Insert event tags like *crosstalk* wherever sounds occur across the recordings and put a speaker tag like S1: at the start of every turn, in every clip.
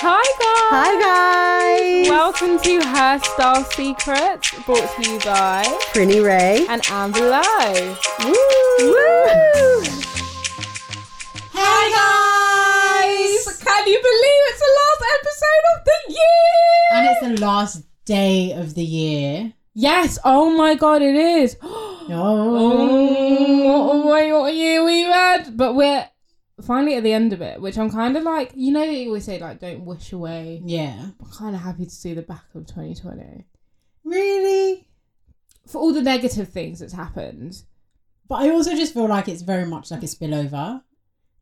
S1: Hi guys!
S2: Hi guys!
S1: Welcome to Hairstyle Secrets, brought to you by
S2: Prinny Ray.
S1: and Amber Lowe.
S2: Woo!
S1: Hi guys! Can you believe it's the last episode of the year?
S3: And it's the last day of the year.
S1: Yes, oh my god, it is. *gasps*
S3: Oh.
S1: oh what year we had? But we're finally at the end of it, which I'm kind of like, you know, they always say, like, don't wish away.
S3: Yeah.
S1: I'm kind of happy to see the back of 2020
S3: Really?
S1: for all the negative things that's happened.
S3: But I also just feel like it's very much like a spillover.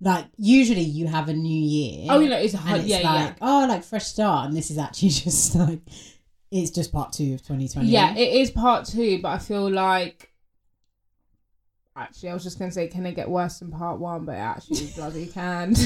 S3: Like usually you have a new year.
S1: Oh, you know, it's a
S3: and it's
S1: yeah, yeah.
S3: like, oh, like fresh start. And this is actually *laughs* just like it's just part two of 2020.
S1: Yeah, it is part two, but I feel like actually I was just gonna say, can it get worse than part one? But it actually *laughs* bloody can. *laughs*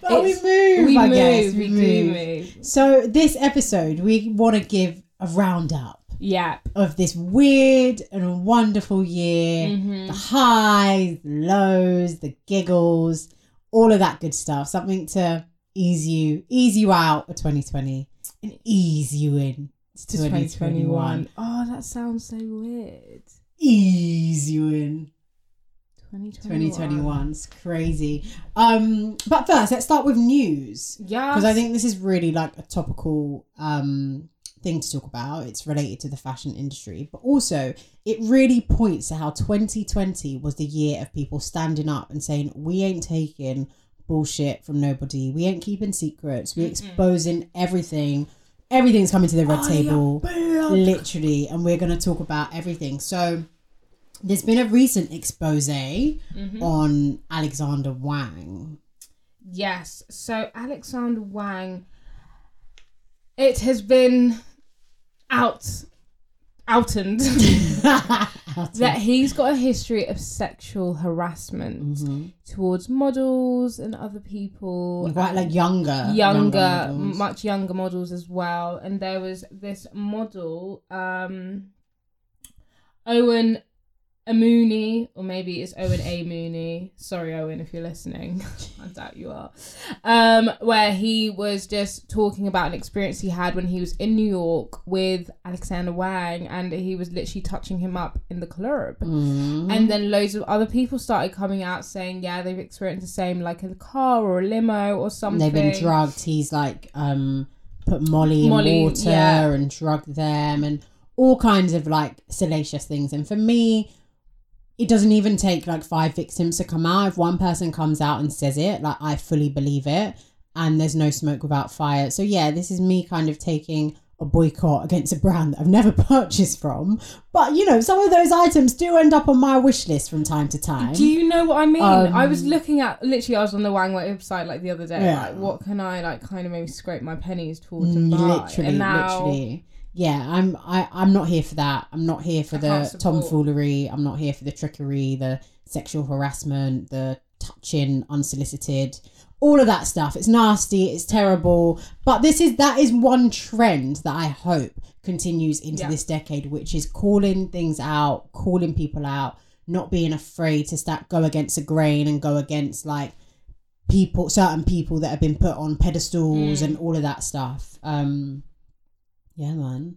S3: But we move,
S1: we
S3: I
S1: move,
S3: guess.
S1: we do move.
S3: So this episode, we want to give a roundup
S1: Yeah,
S3: of this weird and wonderful year.
S1: Mhm.
S3: The highs, the lows, the giggles, all of that good stuff. Something to ease you, ease you out of 2020 and ease you in to
S1: to
S3: 2021.
S1: 2021. Oh, that sounds so weird.
S3: Ease you in
S1: 2021.
S3: 2021. It's crazy. Um, but first, let's start with news.
S1: Yeah,
S3: because I think this is really like a topical um, thing to talk about. It's related to the fashion industry, but also it really points to how 2020 was the year of people standing up and saying, "We ain't taking bullshit from nobody. We ain't keeping secrets. We exposing everything. Everything's coming to the red table, literally, and we're going to talk about everything." So. There's been a recent expose mm-hmm. on Alexander Wang.
S1: Yes. So Alexander Wang, it has been out, outened *laughs* *laughs* that he's got a history of sexual harassment
S3: Mhm.
S1: towards models and other people.
S3: Quite like younger,
S1: younger,
S3: models.
S1: much younger models as well. And there was this model, um, Owen Amooney, or maybe it's Owen A. Mooney. Sorry, Owen, if you're listening. *laughs* I doubt you are. Um, where he was just talking about an experience he had when he was in New York with Alexander Wang, and he was literally touching him up in the club.
S3: Mhm.
S1: And then loads of other people started coming out saying, yeah, they've experienced the same, like in a car or a limo or something.
S3: they've been drugged. He's like um put Molly in water
S1: yeah.
S3: and drugged them and all kinds of like salacious things. And for me, it doesn't even take like five victims to come out. If one person comes out and says it, like I fully believe it, and there's no smoke without fire. So yeah, this is me kind of taking a boycott against a brand that I've *laughs* never purchased from. But you know, some of those items do end up on my wish list from time to time.
S1: Do you know what I mean? I was
S3: Um,
S1: looking at literally. I was on the Wang website like the other day.
S3: Yeah.
S1: Like, what can I like? Kind of maybe scrape my pennies towards
S3: Mm,
S1: and buy.
S3: literally,
S1: and now,
S3: literally. Yeah, I'm. I, I'm not here for that. I'm not here for
S1: I
S3: the tomfoolery. I'm not here for the trickery, the sexual harassment, the touching unsolicited, all of that stuff. It's nasty. It's terrible. But this is that is one trend that I hope continues into
S1: Yeah.
S3: this decade, which is calling things out, calling people out, not being afraid to start go against the grain and go against like people certain people that have been put on pedestals
S1: Mm.
S3: and all of that stuff um yeah man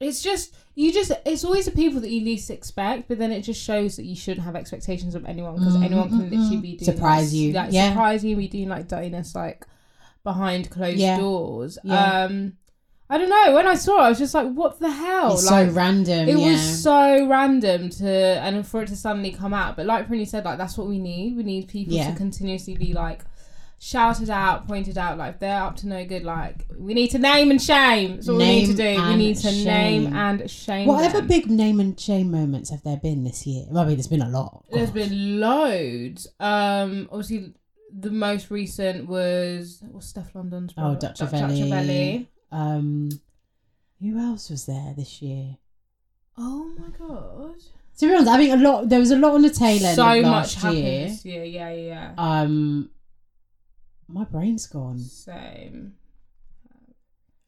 S1: it's just you just it's always the people that you least expect, but then it just shows that you shouldn't have expectations of anyone because
S3: Mm,
S1: anyone can
S3: mm,
S1: literally
S3: mm.
S1: be doing
S3: Surprise
S1: like,
S3: you.
S1: like,
S3: Yeah.
S1: surprise you, be doing like dirtiness like behind closed
S3: Yeah.
S1: doors.
S3: Yeah.
S1: Um, I don't know. When I saw it, I was just like, "What the hell?"
S3: it's
S1: like,
S3: so random
S1: It
S3: yeah
S1: was so random to and for it to suddenly come out. But like Prinny said, like that's what we need. We need people
S3: Yeah.
S1: to continuously be like shouted out, pointed out, like they're up to no good, like we need to name and shame. That's what we need to do. We need to name and shame.
S3: whatever
S1: them.
S3: big name and shame moments have there been this year i mean there's been a lot
S1: There's
S3: God.
S1: been loads. Um, obviously the most recent was what's Stefflon Don's
S3: Oh,
S1: brother?
S3: Dutchavelli. Um, who else was there this year?
S1: Oh my god.
S3: To be honest, I think a lot. There was a lot on the tail end
S1: so much
S3: year.
S1: Yeah, yeah, yeah.
S3: Um, my brain's gone.
S1: Same.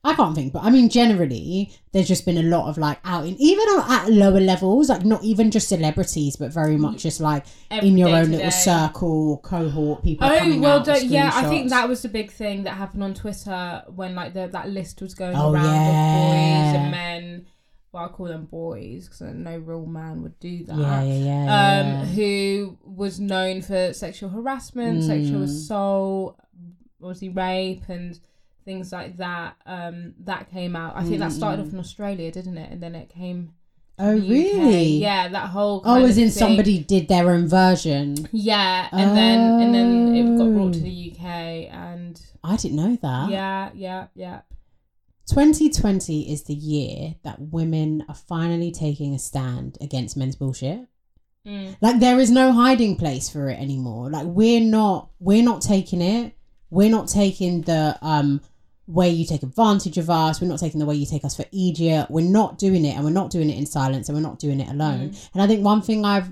S3: I can't think, but I mean, generally, there's just been a lot of like outing, even at lower levels, like not even just celebrities, but very much just like
S1: Every
S3: in your own little
S1: day.
S3: circle, cohort, people.
S1: Oh well,
S3: out
S1: don't, yeah. I think that was the big thing that happened on Twitter when like the, that list was going
S3: Oh,
S1: around
S3: yeah.
S1: of boys and men. Well, I call them boys because no real man would do that.
S3: Yeah, yeah, yeah.
S1: um,
S3: yeah.
S1: who was known for sexual harassment,
S3: Mm.
S1: sexual assault, obviously rape and things like that. Um, that came out. I think that started
S3: Mm.
S1: off in Australia, didn't it? And then it came.
S3: oh,
S1: UK.
S3: really?
S1: Yeah, that whole.
S3: Oh, as in
S1: thing.
S3: somebody did their own version.
S1: Yeah, and then and then it got brought to
S3: Oh.
S1: the UK, and
S3: I didn't know that.
S1: yeah, yeah, yeah.
S3: 2020 is the year that women are finally taking a stand against men's bullshit.
S1: Mm.
S3: Like there is no hiding place for it anymore. Like we're not we're not taking it. We're not taking the um way you take advantage of us. We're not taking the way you take us for idiot. We're not doing it and we're not doing it in silence and we're not doing it alone. And I think one thing I've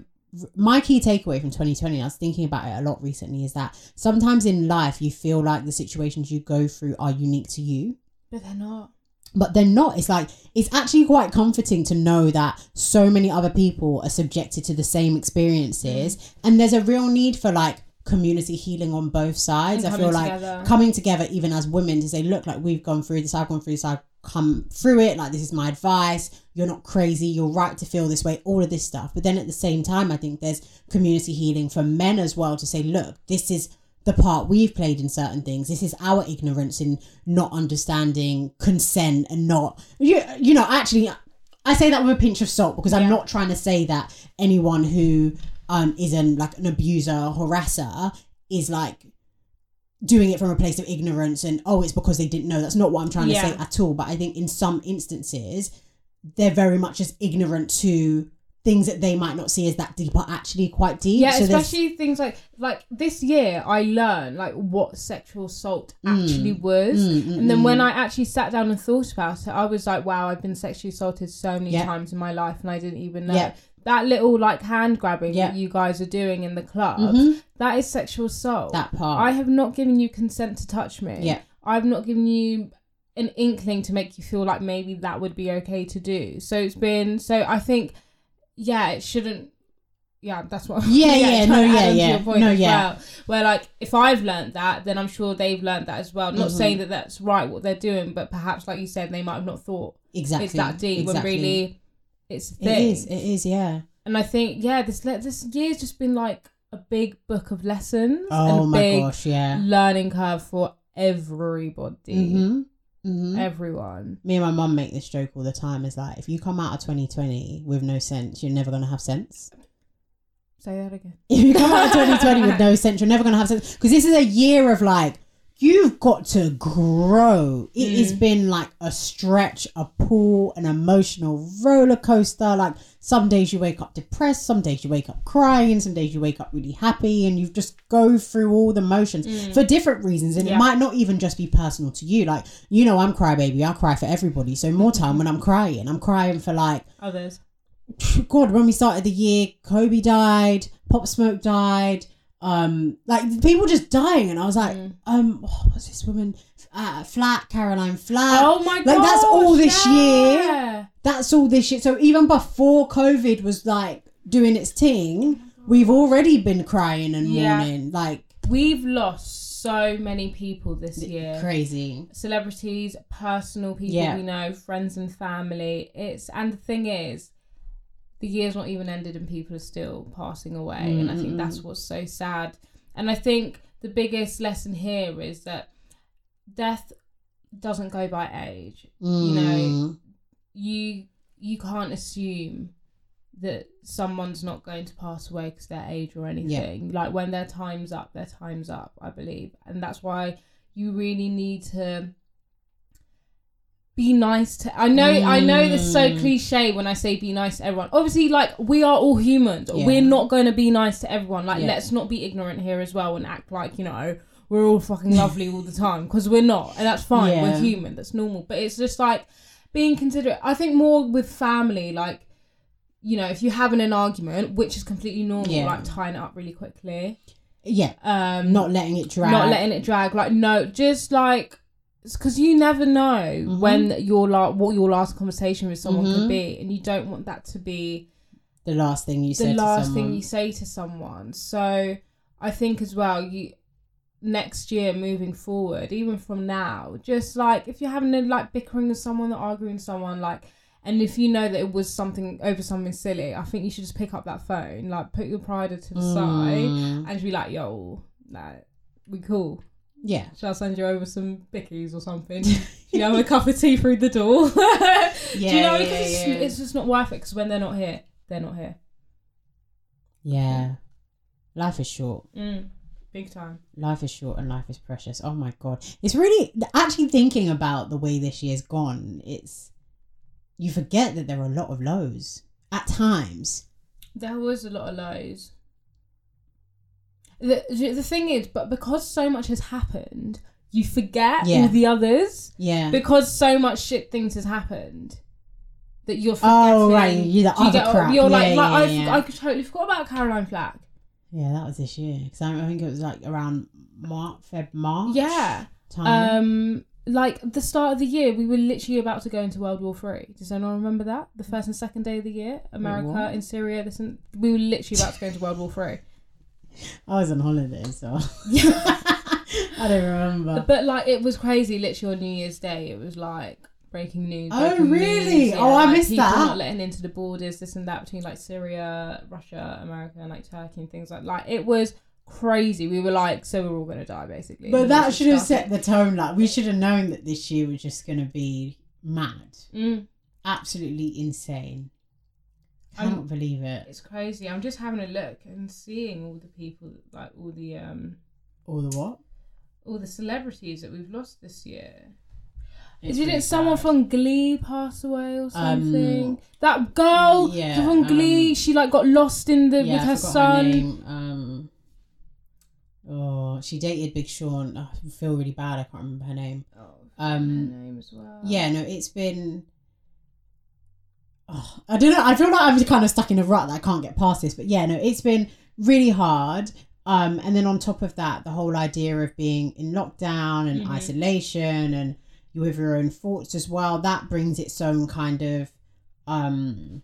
S3: my key takeaway from 2020, I was thinking about it a lot recently, is that sometimes in life you feel like the situations you go through are unique to you
S1: But they're not.
S3: but they're not it's like it's actually quite comforting to know that so many other people are subjected to the same experiences
S1: Mm.
S3: and there's a real need for like community healing on both sides. I feel like
S1: together.
S3: coming together even as women to say look like we've gone through this i've gone through this i've come through it like this is my advice. You're not crazy. You're right to feel this way all of this stuff. But then at the same time i think there's community healing for men as well to say look this is the part we've played in certain things. This is our ignorance in not understanding consent and not you, you know actually I say that with a pinch of salt because I'm not trying to say that anyone who um is an like an abuser harasser is like doing it from a place of ignorance and oh it's because they didn't know that's not what I'm trying
S1: Yeah.
S3: to say at all but I think in some instances they're very much just ignorant to things that they might not see as that deep are actually quite deep
S1: Yeah,
S3: So there's-
S1: especially things like like this year I learned like what sexual assault
S3: Mm.
S1: actually was.
S3: Mm, mm,
S1: and then when
S3: mm.
S1: I actually sat down and thought about it, I was like, wow, I've been sexually assaulted so many
S3: Yeah.
S1: times in my life and I didn't even know.
S3: Yeah.
S1: That little like hand grabbing
S3: Yeah.
S1: that you guys are doing in the club,
S3: Mhm.
S1: that is sexual assault.
S3: that part
S1: I have not given you consent to touch me.
S3: Yeah.
S1: I've not given you an inkling to make you feel like maybe that would be okay to do. So it's been so I think yeah, it shouldn't yeah, that's what *laughs*
S3: Yeah, yeah,
S1: trying
S3: no, yeah, yeah. No, yeah.
S1: well. Where like if I've learned that, then I'm sure they've learned that as well. Not
S3: Mhm.
S1: saying that that's right what they're doing, but perhaps like you said, they might have not thought
S3: exactly
S1: it's that deep when really it's a
S3: it
S1: thing.
S3: is it is yeah
S1: And I think yeah, this this year's just been like a big book of lessons
S3: oh
S1: and a
S3: my
S1: big
S3: gosh yeah
S1: learning curve for everybody,
S3: mm-hmm. Mm-hmm.
S1: everyone.
S3: me and my mum make this joke all the time is like if you come out of 2020 with no sense you're never going to have sense
S1: Say that again.
S3: if you come out of 2020 with *laughs* no sense you're never going to have sense because this is a year of like you've got to grow It
S1: Mm.
S3: has been like a stretch a pull an emotional roller coaster like some days you wake up depressed some days you wake up crying some days you wake up really happy and you just go through all the motions for different reasons and
S1: Mm. Yeah.
S3: it might not even just be personal to you like you know i'm crybaby i cry for everybody so more time when i'm crying i'm crying for like
S1: Others.
S3: God, when we started the year, Kobe died, Pop Smoke died, um, like people just dying, and I was like,
S1: Mm.
S3: um, oh, what's this woman? Uh, Flack, Caroline Flack.
S1: oh my god!
S3: like, that's all this year. That's all this shit. So even before COVID was like doing its thing, we've already been crying and
S1: Yeah.
S3: mourning, like
S1: We've lost so many people this year.
S3: crazy.
S1: Celebrities, personal people
S3: Yeah.
S1: we know, friends and family. It's and the thing is, the year's not even ended and people are still passing away, and I think that's what's so sad. And I think the biggest lesson here is that death doesn't go by age. You know,
S3: Mm.
S1: you you can't assume that someone's not going to pass away because their age or anything. Like when their time's up, their time's up. I believe, and that's why you really need to be nice to I know I know it's so
S3: Mm.
S1: cliche when I say be nice to everyone. Obviously like we are all humans.
S3: Yeah.
S1: We're not going to be nice to everyone. Like
S3: Yeah.
S1: let's not be ignorant here as well and act like, you know, we're all fucking lovely all the time because we're not. And that's fine.
S3: Yeah.
S1: We're human. That's normal. But it's just like being considerate. I think more with family like you know, if you're having an argument, which is completely normal, like tying it up really quickly.
S3: Yeah,
S1: Um
S3: not letting it drag.
S1: not letting it drag. Like no, just like because you never know
S3: Mhm.
S1: when your la- what your last conversation with someone
S3: Mhm.
S1: could be, and you don't want that to be
S3: the last thing you
S1: the
S3: said
S1: last
S3: to someone.
S1: thing you say to someone. So I think as well, you next year moving forward, even from now, just like if you're having a like bickering with someone or arguing with someone, like. And if you know that it was something over something silly, I think you should just pick up that phone, like put your pride to the side,
S3: Mm,
S1: and just be like, "Yo, like, we cool."
S3: Yeah.
S1: Shall I send you over some bickies or something? *laughs* You have a cup of tea through the door? yeah. *laughs* Do you know?
S3: Yeah,
S1: Because it's,
S3: yeah, yeah.
S1: it's just not worth it. Because when they're not here, they're not here.
S3: Yeah. Life is short.
S1: Mm, big time.
S3: Life is short and life is precious. Oh my god. It's really actually thinking about the way this year's gone, it's you forget that there are a lot of lows at times.
S1: There was a lot of lows. The the thing is, but because so much has happened, you forget
S3: Yeah.
S1: all the others
S3: Yeah.
S1: because so much shit things has happened. That you're forgetting.
S3: oh right, you're the
S1: Do you
S3: other
S1: get-
S3: crap.
S1: You're
S3: yeah,
S1: like,
S3: yeah,
S1: like I. I totally forgot about Caroline Flack.
S3: yeah, that was this year because I, I think it was like around March, Feb, March.
S1: Yeah.
S3: Time.
S1: Um, like the start of the year, we were literally about to go into World War Three. Does anyone remember that? The first and second day of the year, America in Syria. This and, we were literally about to go into World War Three.
S3: I was on holiday, so *laughs* I don't remember.
S1: But like, it was crazy. Literally on New Year's Day, it was like breaking news.
S3: Oh,
S1: breaking
S3: really?
S1: news,
S3: Oh, I
S1: like,
S3: missed
S1: people
S3: that.
S1: Not letting into the borders, this and that between like Syria, Russia, America, and like Turkey and things like like it was crazy. We were like, so we're all gonna die basically.
S3: But that should have set the tone. Like we should have known that this year was just going to be mad,
S1: Mm.
S3: absolutely insane.
S1: I'm-
S3: Cannot believe it.
S1: It's crazy. I'm just having a look and seeing all the people, like all the um,
S3: All the what?
S1: all the celebrities that we've lost this year.
S3: It's
S1: Didn't
S3: really
S1: someone from Glee pass away or something?
S3: Um,
S1: that girl
S3: yeah,
S1: from Glee,
S3: um,
S1: she like got lost in the
S3: Yeah,
S1: with her son.
S3: name. Um, oh, she dated Big Sean. Oh, I feel really bad. I can't remember her name.
S1: Oh,
S3: Um,
S1: her name as well.
S3: Yeah, no, it's been. Oh, I don't know. I feel like I'm kind of stuck in a rut that I can't get past this. But yeah, no, it's been really hard. Um, and then on top of that, the whole idea of being in lockdown and
S1: Mhm.
S3: isolation and you have your own thoughts as well, that brings its own kind of um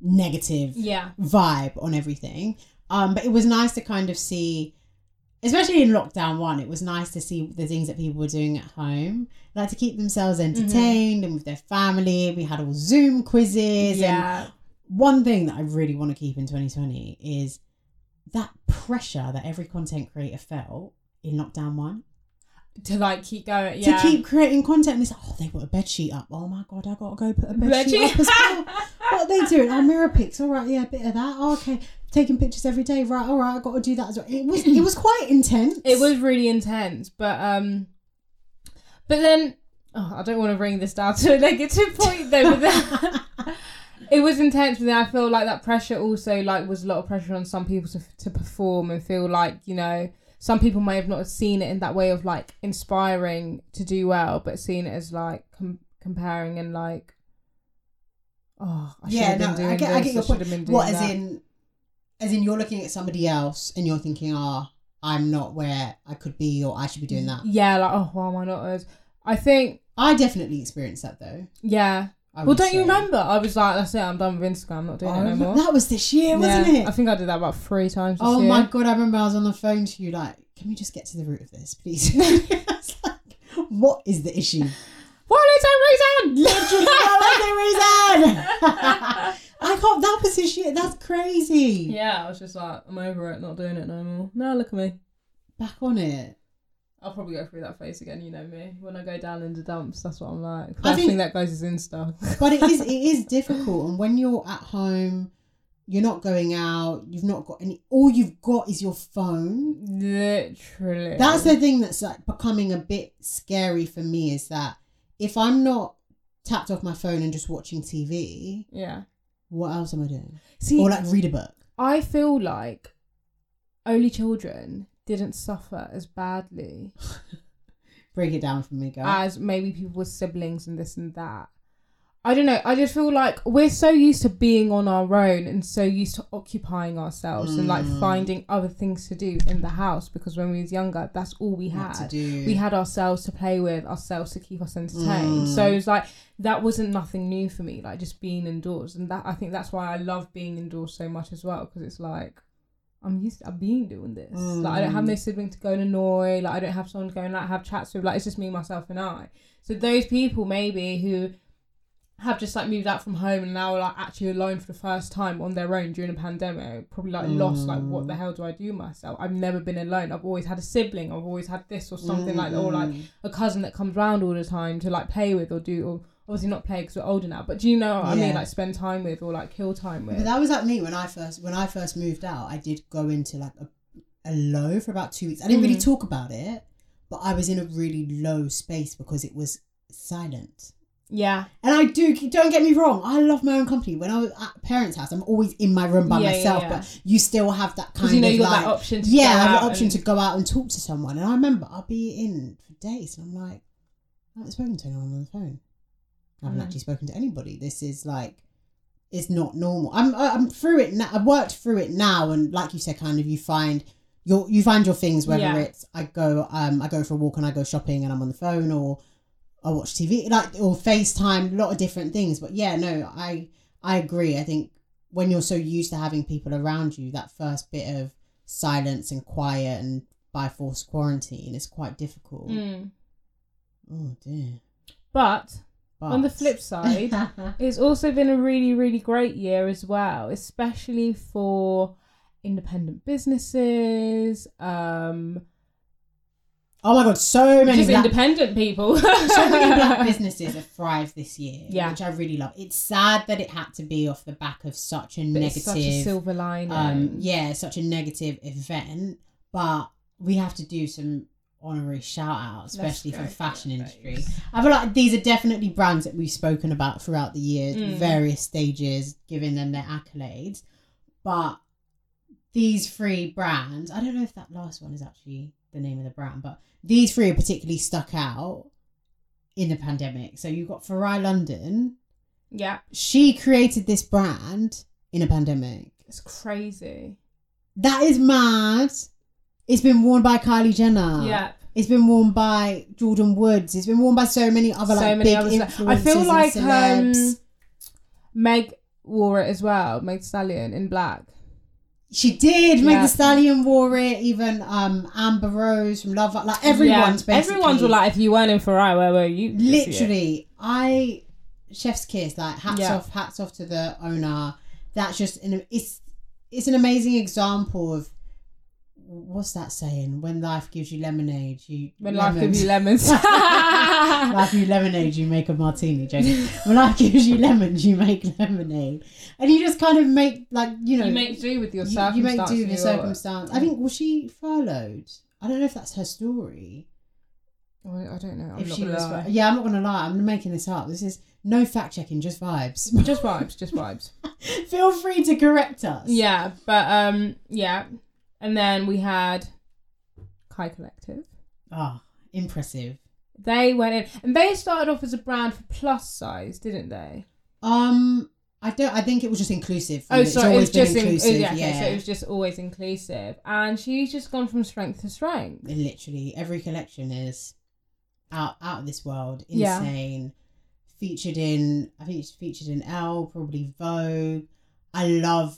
S3: negative
S1: yeah,
S3: vibe on everything. Um, but it was nice to kind of see, especially in lockdown one, it was nice to see the things that people were doing at home, like to keep themselves mm-hmm. entertained and with their family. We had all Zoom quizzes. And
S1: yeah,
S3: one thing that I really want to keep in 2020 is that pressure that every content creator felt in lockdown one
S1: to like keep going. Yeah,
S3: to keep creating content. And it's like, oh, they put a bed sheet up. Oh my god, I gotta go put a bed,
S1: Bed
S3: sheet
S1: sheet.
S3: up as well. what are they doing? Oh, mirror pics. All right, yeah, a bit of that. Oh, okay, taking pictures every day. Right, all right, I got to do that as well. It was it was quite intense.
S1: It was really intense, but um, but then oh, I don't want to bring this down to a *laughs* negative point though. But *laughs* it was intense, but then I feel like that pressure also like was a lot of pressure on some people to to perform and feel like you know some people may have not seen it in that way of like inspiring to do well, but seeing it as like com- comparing and like. Oh, I should
S3: yeah,
S1: have been
S3: no,
S1: doing
S3: I get. I get your
S1: should
S3: point.
S1: have been doing
S3: What as
S1: that.
S3: in, as in, you're looking at somebody else and you're thinking, oh, I'm not where I could be, or I should be doing that.
S1: Yeah, like oh, why am I not as? I think
S3: I definitely experienced that though.
S1: yeah.
S3: I
S1: Well, don't you remember? I was like, that's it. I'm done with Instagram. I'm not doing
S3: Oh,
S1: it no more.
S3: that was this year, wasn't
S1: Yeah,
S3: it?
S1: I think I did that about three times. This
S3: Oh
S1: year.
S3: my god! I remember I was on the phone to you, like, can we just get to the root of this, please? *laughs* *laughs* Like, what is the issue?
S1: What is that reason?
S3: Literally, what is the reason? *laughs* I can't. That was year. That's crazy.
S1: yeah, I was just like, I'm over it, not doing it no more. No, look at me.
S3: Back on it.
S1: I'll probably go through that phase again. You know me. When I go down in the dumps, that's what I'm like. First
S3: I think-
S1: thing that goes is Insta. *laughs*
S3: But it is. It is difficult, and when you're at home, you're not going out. You've not got any. All you've got is your phone.
S1: Literally.
S3: That's the thing that's like becoming a bit scary for me. Is that if I'm not tapped off my phone and just watching TV,
S1: Yeah.
S3: What else am I doing?
S1: See,
S3: Or like read a book.
S1: I feel like only children didn't suffer as badly *laughs*
S3: Break it down for me, girl.
S1: as maybe people with siblings and this and that. I don't know. I just feel like we're so used to being on our own and so used to occupying ourselves and like
S3: Mm.
S1: finding other things to do in the house because when we was younger, that's all we
S3: What
S1: had.
S3: to do.
S1: We had ourselves to play with, ourselves to keep us entertained.
S3: Mm.
S1: So it's like that wasn't nothing new for me. Like just being indoors, and that I think that's why I love being indoors so much as well because it's like I'm used. To, I've been doing this. Like I don't have no sibling to go and annoy. Like I don't have someone to go and like have chats with. Like it's just me, myself, and I. So those people maybe who have just like moved out from home and now are like actually alone for the first time on their own during a pandemic probably like lost like what the hell do i do myself i've never been alone i've always had a sibling i've always had this or something like or like a cousin that comes round all the time to like play with or do or obviously not play because we're older now but do you know what i mean like spend time with or like kill time with
S3: But that was like me when I first when I first moved out. I did go into like a, a low for about two weeks. I didn't really
S1: Mm.
S3: talk about it, but I was in a really low space because it was silent.
S1: Yeah
S3: And I do don't get me wrong. I love my own company. When I was at parents' house, I'm always in my room by
S1: Yeah, yeah,
S3: myself.
S1: yeah.
S3: But you still have that kind
S1: you know
S3: of
S1: you
S3: like
S1: that option to
S3: yeah, I have the option
S1: and-
S3: to go out and talk to someone. And I remember I'll be in for days, and I'm like, I haven't spoken to anyone on the phone. I haven't
S1: Mm.
S3: actually spoken to anybody. This is like, it's not normal. I'm I'm through it now. I've worked through it now, and like you said, kind of you find your you find your things. Whether
S1: Yeah.
S3: it's I go um I go for a walk and I go shopping and I'm on the phone, or I watch TV, like or FaceTime, a lot of different things. But yeah, no, I I agree. I think when you're so used to having people around you, that first bit of silence and quiet and by forced quarantine is quite difficult.
S1: Mm.
S3: Oh dear.
S1: but
S3: But
S1: On the flip side, *laughs* It's also been a really, really great year as well, especially for independent businesses, um,
S3: oh my god, so many
S1: just
S3: black,
S1: independent people. *laughs*
S3: so many black *laughs* businesses have thrived this year,
S1: Yeah.
S3: which I really love. It's sad that it had to be off the back of such a
S1: But
S3: negative,
S1: such a silver lining.
S3: um, yeah, such a negative event. But we have to do some honorary shout out, especially for the fashion industry. I feel like these are definitely brands that we've spoken about throughout the year,
S1: Mm.
S3: various stages, giving them their accolades. But these three brands, I don't know if that last one is actually the name of the brand, but these three are particularly stuck out in the pandemic. So you've got Farai London.
S1: yeah,
S3: She created this brand in a pandemic.
S1: it's crazy.
S3: That is mad. It's been worn by Kylie Jenner.
S1: yeah,
S3: It's been worn by Jordyn Woods. It's been worn by so many other
S1: so
S3: like
S1: many
S3: big
S1: others.
S3: influencers
S1: I feel like um, Meg wore it as well. Meg Stallion in black.
S3: She did. Meg the Stallion wore it. Even um Amber Rose from Love. Like everyone's
S1: Yeah,
S3: basically.
S1: everyone's were like, if you weren't in Farai, where were you?
S3: literally. I chef's kiss. Like hats
S1: Yeah.
S3: off. Hats off to the owner. That's just an. It's it's an amazing example of. What's that saying? When life gives you lemonade, you
S1: When life gives you lemons. *laughs*
S3: life gives you lemonade, you make a martini. Joking. when life gives you lemons, you make lemonade, and you just kind of make like you know
S1: you make do with your
S3: you,
S1: circumstance.
S3: you make do with your circumstance. I think was she furloughed? I don't know if that's her story.
S1: Oh, I don't know. I'm
S3: if
S1: not
S3: she
S1: gonna
S3: was,
S1: lie.
S3: yeah, I'm not gonna lie. I'm making this up. This is no fact checking, just vibes.
S1: Just vibes, just vibes. *laughs*
S3: Feel free to correct us.
S1: Yeah, but um, yeah, and then we had Kai Collective.
S3: Ah, impressive.
S1: They went in, and they started off as a brand for plus size, didn't they?
S3: Um, I don't. I think it was just inclusive.
S1: Oh, sorry, it was just in,
S3: inclusive.
S1: yeah, okay,
S3: yeah.
S1: so it was just always inclusive, and she's just gone from strength to strength.
S3: literally every collection is out out of this world
S1: Yeah.
S3: insane featured in i think it's featured in l probably vogue i love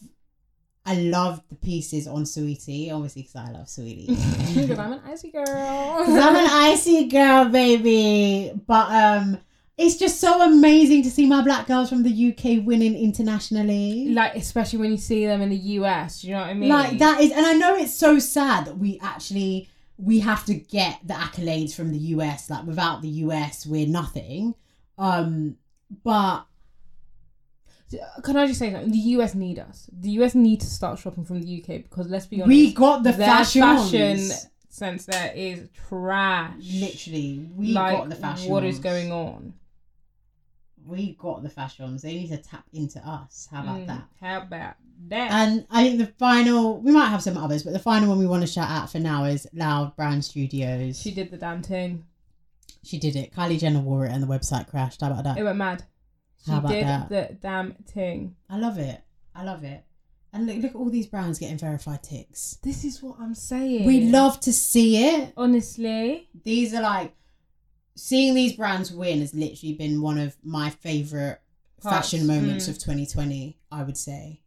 S3: i love the pieces on sweetie obviously because i love sweetie *laughs*
S1: Because I'm an icy girl. *laughs*
S3: i'm an icy girl baby but um it's just so amazing to see my black girls from the uk winning internationally
S1: like, especially when you see them in the US. You know what I mean?
S3: like that is and i know it's so sad that we actually we have to get the accolades from the us like without the us we're nothing um but
S1: Can I just say something? The US need us. The US need to start shopping from the UK because let's be honest,
S3: we got the fashion
S1: sense there is trash.
S3: Literally, we
S1: like
S3: got the fashion.
S1: what is going on?
S3: We got the fashions. They need to tap into us. How about
S1: Mm,
S3: that?
S1: How about that?
S3: And I think the final, we might have some others, but the final one we want to shout out for now is Loud Brand Studios.
S1: she did the damn thing.
S3: She did it. Kylie Jenner wore it and the website crashed. How about that?
S1: It went mad. She
S3: How about
S1: did
S3: that?
S1: the damn thing.
S3: I love it. I love it. And look, look at all these brands getting verified ticks.
S1: This is what I'm saying.
S3: We love to see it.
S1: honestly.
S3: These are like seeing these brands win has literally been one of my favorite
S1: Parts,
S3: fashion moments
S1: mm.
S3: of 2020. I would say.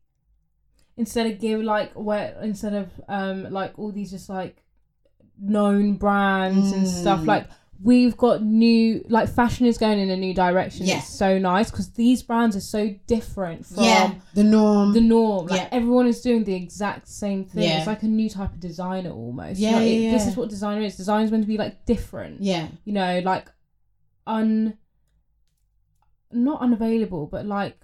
S1: Instead of give like where instead of um like all these just like known brands and stuff
S3: Mm.
S1: like we've got new like fashion is going in a new direction.
S3: Yeah.
S1: It's so nice because these brands are so different from
S3: yeah, the norm.
S1: the norm. Like
S3: Yeah.
S1: everyone is doing the exact same thing.
S3: Yeah.
S1: It's like a new type of designer almost.
S3: Yeah,
S1: Like, it-
S3: yeah,
S1: This is what designer is. Design is meant to be like different.
S3: yeah,
S1: You know, like un not unavailable, but like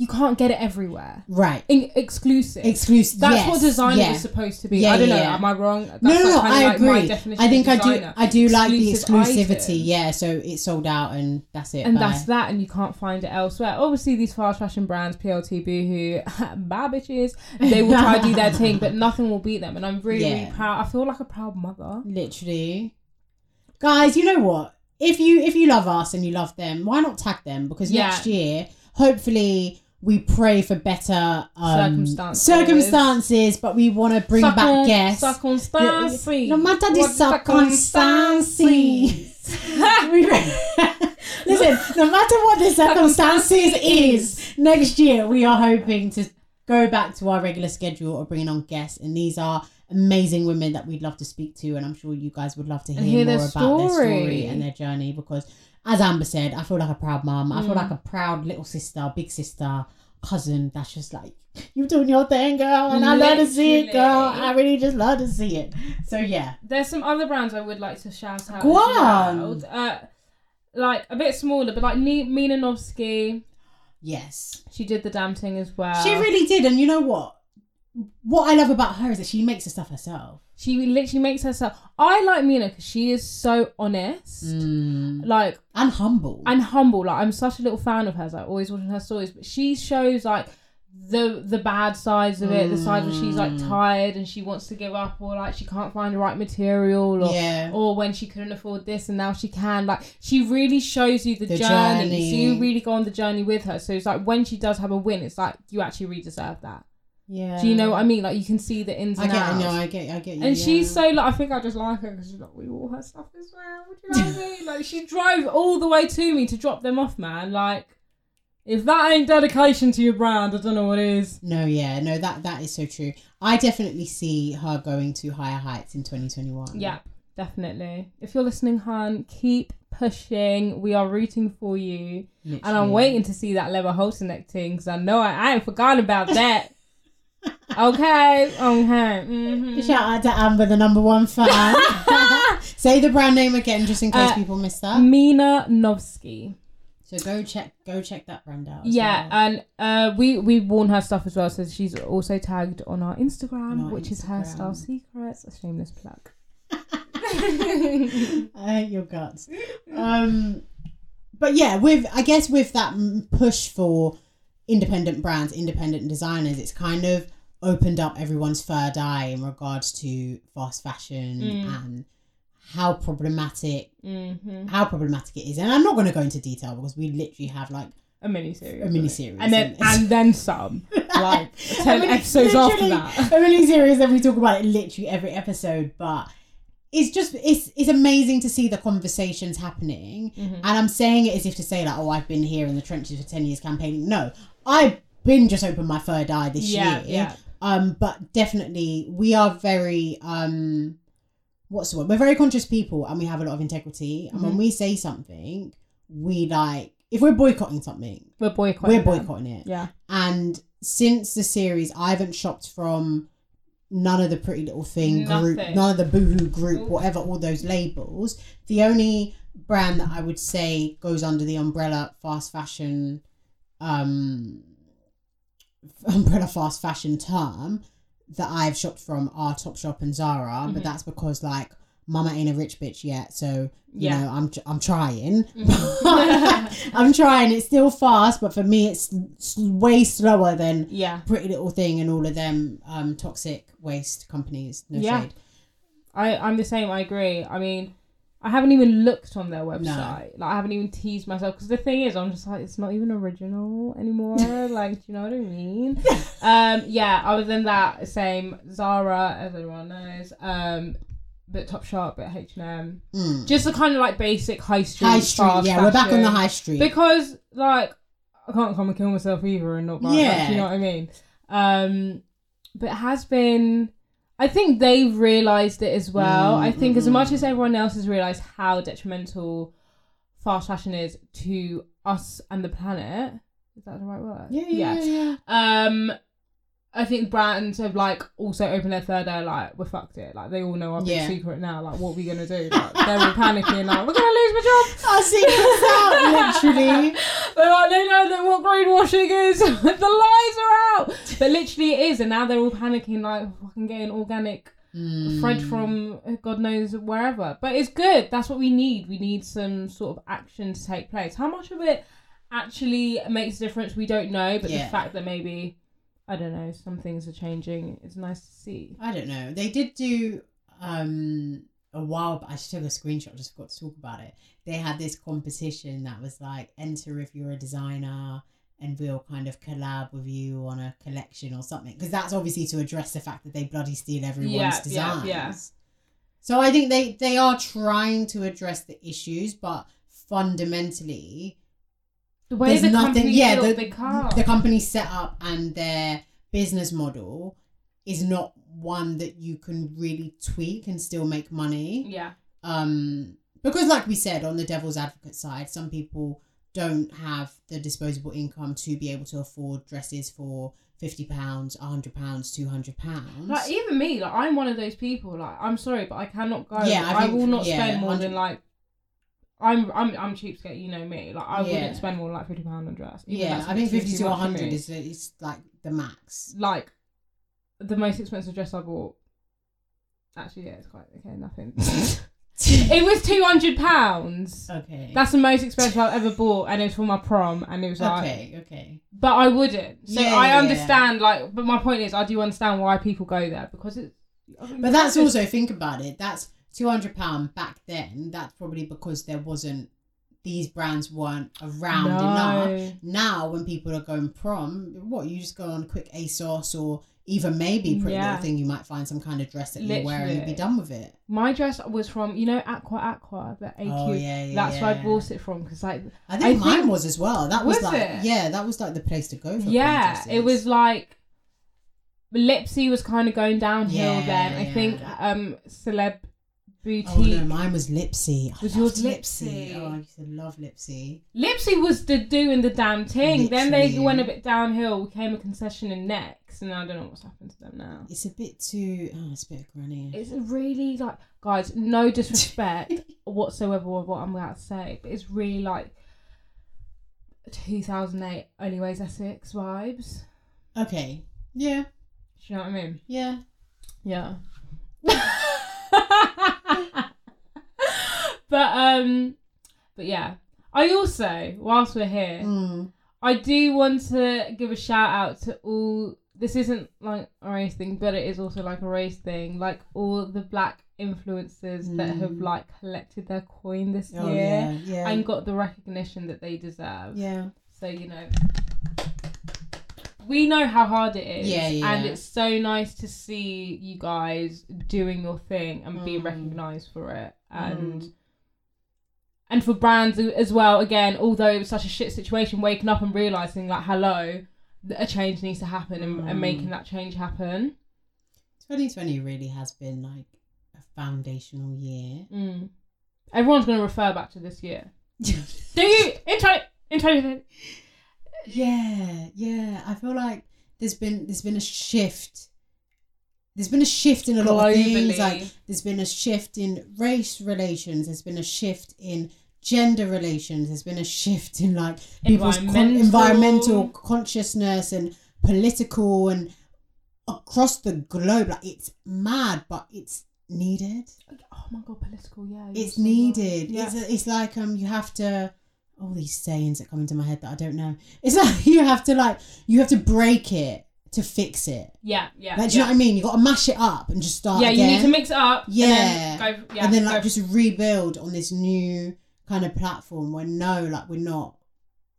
S1: you can't get it everywhere.
S3: right.
S1: In- exclusive.
S3: Exclusive.
S1: That's
S3: yes,
S1: what designer
S3: yeah.
S1: is supposed to be.
S3: Yeah,
S1: I don't
S3: yeah,
S1: know.
S3: yeah.
S1: Am I wrong? That's
S3: No, no, no.
S1: kinda
S3: I
S1: like
S3: agree. I think I do. I do like the exclusivity.
S1: item.
S3: Yeah, so it's sold out and that's it.
S1: and
S3: bye.
S1: that's that, and you can't find it elsewhere. Obviously, these fast fashion brands, PLT Boohoo, *laughs* bad bitches, they will try to do their thing, but nothing will beat them. And I'm really, really proud. I feel like a proud mother.
S3: literally guys you know what if you if you love us and you love them why not tag them because
S1: Yeah.
S3: next year hopefully we pray for better um,
S1: Circumstances.
S3: circumstances but we want to bring back guests
S1: Circumstances.
S3: no matter the
S1: What
S3: circumstances? *laughs* *laughs* Listen no matter what the circumstances is next year we are hoping to go back to our regular schedule of bringing on guests and these are amazing women that we'd love to speak to and i'm sure you guys would love to hear,
S1: hear
S3: more
S1: their
S3: about their story
S1: story.
S3: and their journey because as amber said i feel like a proud mum i feel
S1: Mm.
S3: like a proud little sister big sister cousin that's just like you're doing your thing girl and i love to see it girl i really just love to see it so yeah
S1: There's some other brands I would like to shout out.
S3: Go on.
S1: Uh, like a bit smaller, but like Mina Novsky,
S3: yes
S1: she did the damn thing as well.
S3: She really did, and you know what? What I love about her is that she makes the stuff herself.
S1: She literally makes herself. I like Mina because she is so honest,
S3: Mm.
S1: like
S3: And humble.
S1: and humble. Like I'm such a little fan of hers. I always watching her stories, but she shows like the the bad sides of it, the sides where she's like
S3: Mm.
S1: tired and she wants to give up, or like she can't find the right material, or
S3: yeah.
S1: or when she couldn't afford this and now she can. Like she really shows you the,
S3: The
S1: journey.
S3: journey.
S1: so you really go on the journey with her. So it's like when she does have a win, it's like you actually really deserve that.
S3: Yeah.
S1: Do you know what I mean? Like you can see the ins
S3: I
S1: and
S3: get,
S1: outs.
S3: no, I get, I get you.
S1: And
S3: yeah.
S1: she's so like I think I just like her because she's like we all her stuff as well. Would you know what I mean? Like she drove all the way to me to drop them off, man. Like if that ain't dedication to your brand, I don't know what is.
S3: No, yeah, no, that that is so true. I definitely see her going to higher heights in 2021.
S1: Yeah, definitely. If you're listening, Han, keep pushing. We are rooting for you, and I'm waiting to see that leather halter neck thing because I know I, I ain't forgotten about that. Okay, okay. mhm.
S3: Shout out to Amber, the number one fan. *laughs* Say the brand name again, just in case
S1: Uh,
S3: people missed that.
S1: Mina Novsky.
S3: So go check, go check that brand out.
S1: Yeah,
S3: well.
S1: and uh, we we've worn her stuff as well, so she's also tagged on our Instagram,
S3: On our
S1: which is
S3: Instagram.
S1: Hairstyle Secrets. A shameless plug. *laughs* *laughs*
S3: I hate your guts. Um, but yeah, with I guess with that push for independent brands, independent designers, it's kind of opened up everyone's third eye in regards to fast fashion
S1: Mm.
S3: and how problematic
S1: hmm
S3: how problematic it is. And I'm not going to go into detail because we literally have like
S1: A mini series.
S3: a mini series,
S1: and then and then some, *laughs* like ten episodes after that.
S3: a mini series that we talk about it literally every episode, but. It's just it's it's amazing to see the conversations happening,
S1: Mhm.
S3: and I'm saying it as if to say like, oh, I've been here in the trenches for ten years campaigning. No, I've been just opened my third eye this
S1: Yeah,
S3: year.
S1: yeah.
S3: Um, but definitely we are very um, what's the word? We're very conscious people, and we have a lot of integrity. And when
S1: Mhm.
S3: we say something, we like if we're boycotting something,
S1: We're boycotting.
S3: we're
S1: them.
S3: boycotting it.
S1: Yeah.
S3: And since the series, I haven't shopped from none of the Pretty Little Thing group, none of the Boohoo group, whatever, all those labels. The only brand that I would say goes under the umbrella fast fashion, um, umbrella fast fashion term that I've shopped from are Topshop and Zara,
S1: Mhm.
S3: but that's because like mama ain't a rich bitch yet, so you
S1: Yeah.
S3: know I'm I'm trying.
S1: Mhm. *laughs*
S3: I'm trying. It's still fast, but for me, it's way slower than
S1: yeah,
S3: Pretty Little Thing and all of them um, toxic waste companies. No
S1: Yeah.
S3: shade.
S1: I I'm the same. I agree. I mean, I haven't even looked on their website. Like I haven't even teased myself because the thing is, I'm just like it's not even original anymore. *laughs* like, do you know what I mean? um, yeah. Other than that, same Zara, as everyone knows. Um, but Topshop, but H and M.
S3: Mm.
S1: Just the kind of like basic high street.
S3: High street. Yeah, we're back on the high street.
S1: because like I can't come and kill myself either and not buy yeah.
S3: Yeah.
S1: you know what I mean? Um but it has been I think they've realised it as well.
S3: Mm,
S1: I think as
S3: mm,
S1: much as everyone else has realised how detrimental fast fashion is to us and the planet. Is that the right word?
S3: yeah, yeah, yeah. yeah.
S1: Um I think brands have like also opened their third eye, like we're fucked it. Like they all know our big
S3: Yeah.
S1: secret now. Like what are we gonna do? Like, they're all panicking. Like we're gonna lose my job.
S3: I see this out literally. *laughs*
S1: They're like, they know that what greenwashing is. *laughs* the lies are out. But literally it is, and now they're all panicking like fucking getting organic
S3: Mm.
S1: thread from God knows wherever. But it's good. That's what we need. We need some sort of action to take place. How much of it actually makes a difference, we don't know. But
S3: Yeah.
S1: the fact that maybe I don't know, some things are changing. It's nice to see.
S3: I don't know. They did do um a while, but I just took a screenshot. Just forgot to talk about it. They had this competition that was like enter if you're a designer, and we'll kind of collab with you on a collection or something. Because that's obviously to address the fact that they bloody steal everyone's
S1: Yeah, yeah,
S3: designs.
S1: yeah.
S3: So I think they they are trying to address the issues, but fundamentally
S1: The way
S3: there's
S1: the
S3: nothing.
S1: company
S3: Yeah, the,
S1: car.
S3: the company's set up and their business model is not one that you can really tweak and still make money.
S1: yeah.
S3: Um, because like we said on the devil's advocate side, some people don't have the disposable income to be able to afford dresses for fifty pounds, hundred pounds, two hundred pounds.
S1: Like even me, like I'm one of those people. Like I'm sorry, but I cannot go.
S3: Yeah, I
S1: I,
S3: think-
S1: will not
S3: yeah,
S1: spend more than like. I'm I'm I'm cheapskate. You know me. Like I
S3: Yeah.
S1: wouldn't spend more than like fifty pound on dress.
S3: Yeah, I think fifty to hundred is is like the max.
S1: like the most expensive dress I bought. Actually, yeah, it's quite okay. Nothing. *laughs* it was two hundred pounds.
S3: okay.
S1: That's the most expensive I've ever bought, and it was for my prom, and it was like.
S3: okay. Okay.
S1: But I wouldn't. So
S3: Yeah,
S1: I
S3: yeah.
S1: understand, like, but my point is, I do understand why people go there because it's. I mean,
S3: But that's also think about it. That's two hundred pound back then. That's probably because there wasn't these brands weren't around enough. Now when people are going prom, what you just go on a quick ASOS or even maybe pretty
S1: Yeah.
S3: little thing. You might find some kind of dress that you wear and be done with it.
S1: My dress was from you know Aqua Aqua the AQ.
S3: Oh yeah, yeah.
S1: That's where I bought it from because like
S3: I think
S1: I
S3: mine
S1: think-
S3: was as well. That was,
S1: Was
S3: like
S1: it?
S3: yeah, that was like the place to go for
S1: yeah, it was like Lipsy was kind of going downhill
S3: Yeah,
S1: then. I think
S3: yeah.
S1: um Celeb Boutique.
S3: Oh no, mine was Lipsy. I
S1: Was yours
S3: Lipsy?
S1: Lipsy?
S3: Oh, I used to love Lipsy.
S1: Lipsy was the doing the damn thing. Then they went a bit downhill, became a concession in Next, and I don't know what's happened to them now.
S3: It's a bit too. Oh, it's a bit granny.
S1: It's really like, guys, no disrespect *laughs* whatsoever with what I'm about to say, but it's really like 2008 Only Way Is Essex vibes.
S3: Okay. Yeah.
S1: Do you know what I mean?
S3: Yeah.
S1: Yeah. *laughs* but um, but yeah. I also, whilst we're here,
S3: Mm.
S1: I do want to give a shout out to all. This isn't like a race thing, but it is also like a race thing. Like all the black influencers that have
S3: Mm.
S1: like collected their coin this
S3: Oh
S1: year
S3: yeah. Yeah.
S1: and got the recognition that they deserve.
S3: yeah.
S1: So you know, we know how hard it is.
S3: Yeah, yeah.
S1: And it's so nice to see you guys doing your thing and being
S3: Mm.
S1: recognised for it, and
S3: Mm.
S1: And for brands as well. Again, although it was such a shit situation, waking up and realizing like, hello, a change needs to happen, and, and
S3: Mm.
S1: making that change happen.
S3: 2020 really has been like a foundational year.
S1: Mm. Everyone's going to refer back to this year. *laughs* Do you in twenty in twenty?
S3: yeah, yeah. I feel like there's been there's been a shift. There's been a shift in a lot of things. Like there's been a shift in race relations. There's been a shift in gender relations. There's been a shift in like people's con-
S1: Environmental.
S3: environmental consciousness and political and across the globe. Like it's mad, but it's needed.
S1: Oh my god, political. Yeah,
S3: It's
S1: so right.
S3: needed.
S1: Yeah.
S3: It's it's like um you have to all these sayings that come into my head that I don't know. It's *laughs* like you have to like you have to break it to fix it.
S1: yeah, yeah.
S3: Like, do you
S1: yeah.
S3: know what I mean? You got to mash it up and just start.
S1: Yeah, you need to mix it up.
S3: Yeah.
S1: and then go. Yeah,
S3: and then
S1: go
S3: like just rebuild on this new kind of platform where no, like we're not,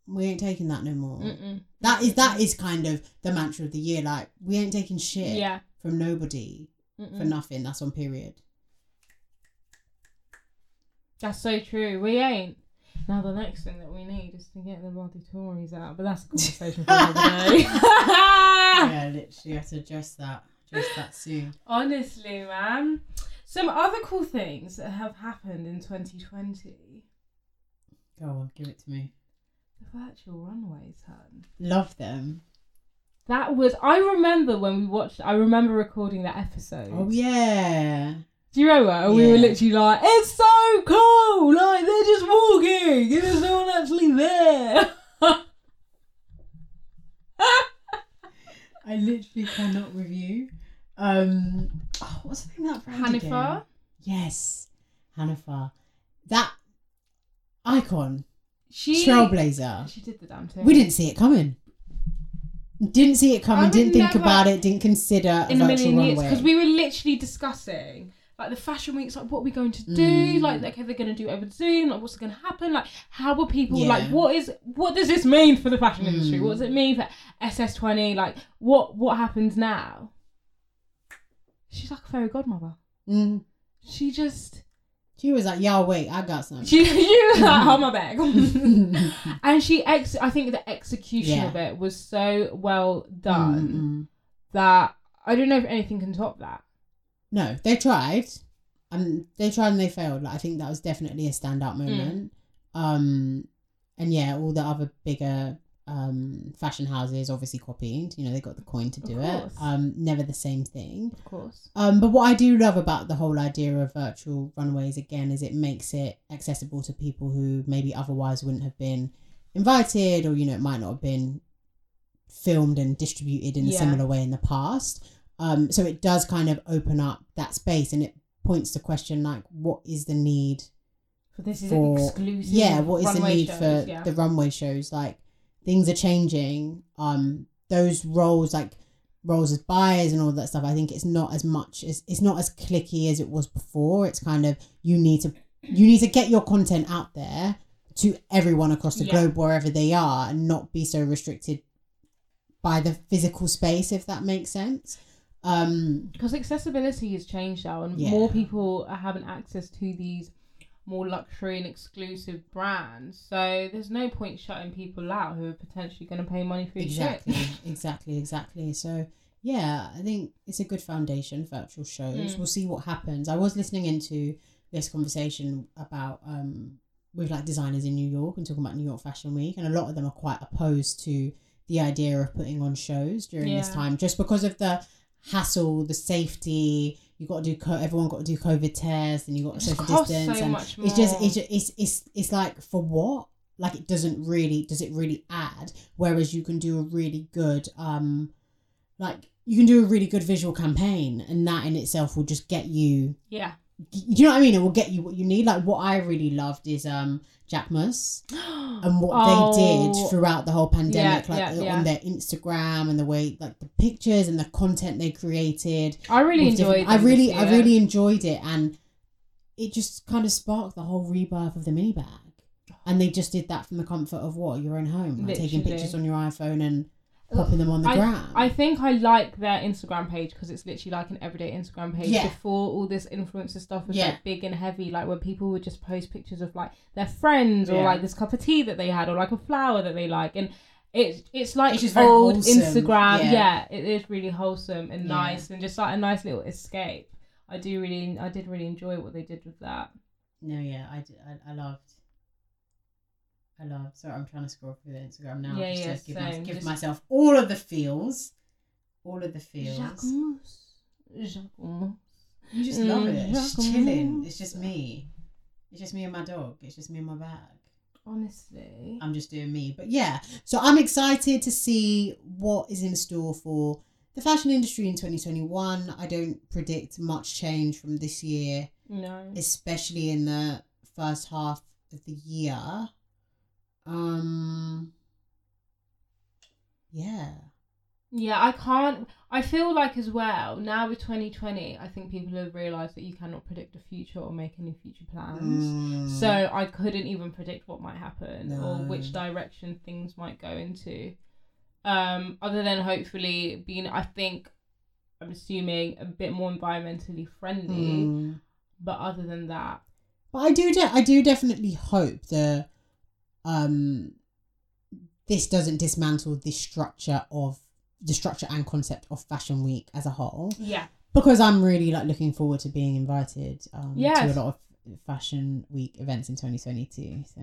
S3: we ain't taking that no more.
S1: Mm-mm.
S3: That is that is kind of the mantra of the year. Like we ain't taking shit
S1: Yeah.
S3: from nobody for
S1: Mm-mm.
S3: nothing. That's on period.
S1: That's so true. We ain't. Now the next thing that we need is to get the bloody Tories out, but that's a conversation for another *laughs* day.
S3: yeah, *laughs* literally have to address that. Address that soon.
S1: Honestly, man. Some other cool things that have happened in 2020.
S3: Go on, give it to me.
S1: The virtual runways, hun.
S3: Love them.
S1: That was. I remember when we watched. I remember recording that episode.
S3: Oh yeah.
S1: Do you remember? And we were literally like, "It's so cool! Like they're just walking, and there's no one actually there." *laughs*
S3: I literally cannot review. Um, oh, what's the name of that brand again?
S1: Hanifa.
S3: Yes, Hanifa. That icon,
S1: She
S3: trailblazer.
S1: She did the damn thing.
S3: We didn't see it coming. Didn't see it coming. Didn't think about it. Didn't consider
S1: in
S3: a
S1: a million years because we were literally discussing like the fashion weeks, like what are we going to do?
S3: Mm.
S1: Like, okay, they're going to do over Zoom. Like, what's going to happen? Like, how will people
S3: Yeah.
S1: like? What is what does this mean for the fashion industry?
S3: Mm.
S1: What does it mean for SS twenty? Like, what what happens now? She's like a fairy godmother.
S3: Mm.
S1: She just
S3: She was like, "Y'all wait, I got something."
S1: she, she was like, hold my bag. *laughs* *laughs* and she ex I think the execution
S3: Yeah.
S1: of it was so well done
S3: Mm-mm.
S1: that I don't know if anything can top that.
S3: No, they tried, and they tried and they failed. Like I think that was definitely a standout
S1: Mm.
S3: moment. Um, and yeah, all the other bigger um fashion houses obviously copied. You know, they got the coin to do it. Um, never the same thing.
S1: Of course.
S3: Um, but what I do love about the whole idea of virtual runways again is it makes it accessible to people who maybe otherwise wouldn't have been invited, or you know, it might not have been filmed and distributed in a similar way in the past. Um, so it does kind of open up that space, and it points to question like, what is the need
S1: For this is
S3: for?
S1: exclusive.
S3: Yeah, what is the need
S1: shows,
S3: for
S1: yeah.
S3: the runway shows? Like things are changing. Um, those roles like roles as buyers and all that stuff. I think it's not as much as it's not as clicky as it was before. It's kind of you need to you need to get your content out there to everyone across the
S1: Yeah.
S3: globe wherever they are and not be so restricted by the physical space if that makes sense. Um
S1: because accessibility has changed now, and
S3: Yeah.
S1: more people are having access to these more luxury and exclusive brands. So there's no point shutting people out who are potentially going to pay money for your
S3: exactly
S1: shit. *laughs*
S3: exactly exactly so yeah i think it's a good foundation virtual shows
S1: Mm.
S3: we'll see what happens i was listening into this conversation about um with like designers in new york and talking about new york fashion week and a lot of them are quite opposed to the idea of putting on shows during this time just because of the hassle the safety you got to do co- everyone got to do covid tests and you got to social distance
S1: so
S3: and it's just it's, just, it's it's it's like for what? Like it doesn't really does it really add? Whereas you can do a really good um like you can do a really good visual campaign and that in itself will just get you
S1: Yeah.
S3: Do you know what I mean? It will get you what you need. Like what I really loved is um Jacquemus *gasps* and what they
S1: Oh,
S3: did throughout the whole pandemic,
S1: Yeah,
S3: like
S1: yeah, yeah.
S3: on their Instagram and the way like the pictures and the content they created.
S1: I really enjoyed.
S3: I really, I really enjoyed it, and it just kind of sparked the whole rebirth of the mini bag. And they just did that from the comfort of what your own home, like taking pictures on your iPhone and popping them on the
S1: I,
S3: ground.
S1: I think I like their Instagram page because it's literally like an everyday Instagram page.
S3: Yeah.
S1: Before all this influencer stuff was
S3: Yeah.
S1: like big and heavy, like when people would just post pictures of like their friends or like this cup of tea that they had or like a flower that they like, and it's it's like
S3: It's just
S1: old. Instagram.
S3: Yeah.
S1: Yeah. it is really wholesome and
S3: Yeah.
S1: nice and just like a nice little escape. I do really, I did really enjoy what they did with that.
S3: No, yeah, i did i loved. I loved. Sorry, I'm trying to scroll through the Instagram now.
S1: Yeah,
S3: just
S1: yeah,
S3: to give, my, give
S1: just-
S3: myself all of the feels. All of the feels.
S1: Jacquemus. Jacquemus.
S3: You just love it. It's just chilling. It's just me. It's just me and my dog. It's just me and my bag.
S1: Honestly.
S3: I'm just doing me. But yeah, so I'm excited to see what is in store for the fashion industry in 2021, I don't predict much change from this year,
S1: No.
S3: especially in the first half of the year. Um, yeah.
S1: Yeah, I can't. I feel like as well now with 2020, I think people have realised that you cannot predict the future or make any future plans.
S3: Mm.
S1: So I couldn't even predict what might happen or which direction things might go into. Um, other than hopefully being, I think, I'm assuming a bit more environmentally friendly.
S3: Mm.
S1: But other than that,
S3: But I do, de- I do definitely hope the, um, this doesn't dismantle the structure of the structure and concept of Fashion Week as a whole.
S1: yeah,
S3: Because I'm really like looking forward to being invited um,
S1: Yes.
S3: to a lot of Fashion Week events in 2022. So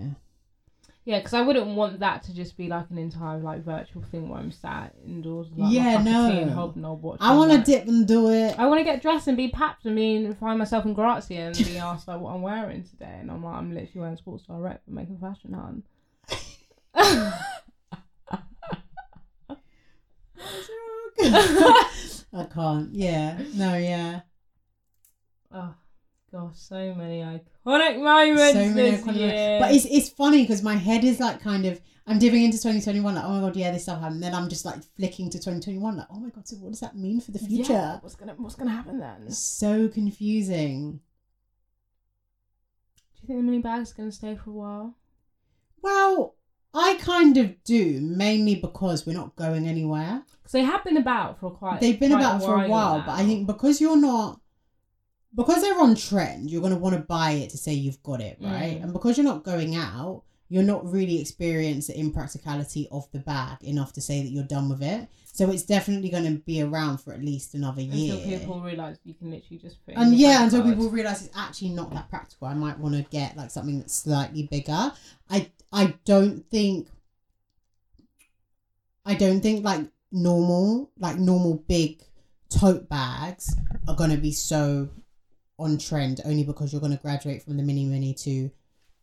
S1: yeah, because I wouldn't want that to just be like an entire like virtual thing where I'm sat indoors. Like,
S3: Yeah, no.
S1: and hobnob watching.
S3: I want to
S1: like-
S3: dip and do it.
S1: I want to get dressed and be papped and be and find myself in Grazia and be asked like what I'm wearing today, and I'm like I'm literally wearing Sports Direct but making fashion hunt. *laughs* *laughs*
S3: I can't. Yeah. No. Yeah.
S1: oh gosh, so many iconic moments
S3: so many
S1: this
S3: iconic-
S1: year.
S3: But it's it's funny because my head is like kind of I'm dipping into 2021 like oh my god yeah this stuff happened. Then I'm just like flicking to 2021 like oh my god so what does that mean for the future?
S1: Yeah, what's gonna what's gonna happen then?
S3: So confusing.
S1: Do you think the mini bag's are gonna stay for a while?
S3: Well, I kind of do mainly because we're not going anywhere.
S1: Because they have been about for quite.
S3: They've been
S1: quite
S3: about for a while, but I think because you're not because they're on trend, you're going to want to buy it to say you've got it, right?
S1: Mm.
S3: And because you're not going out, you're not really experienced the impracticality of the bag enough to say that you're done with it. So it's definitely going to be around for at least another year.
S1: until people realise you can literally just in
S3: and yeah, until
S1: card.
S3: people realize it's actually not that practical. I might want to get like something that's slightly bigger. I I don't think I don't think like normal like normal big tote bags are going to be so on trend only because you're going to graduate from the mini mini to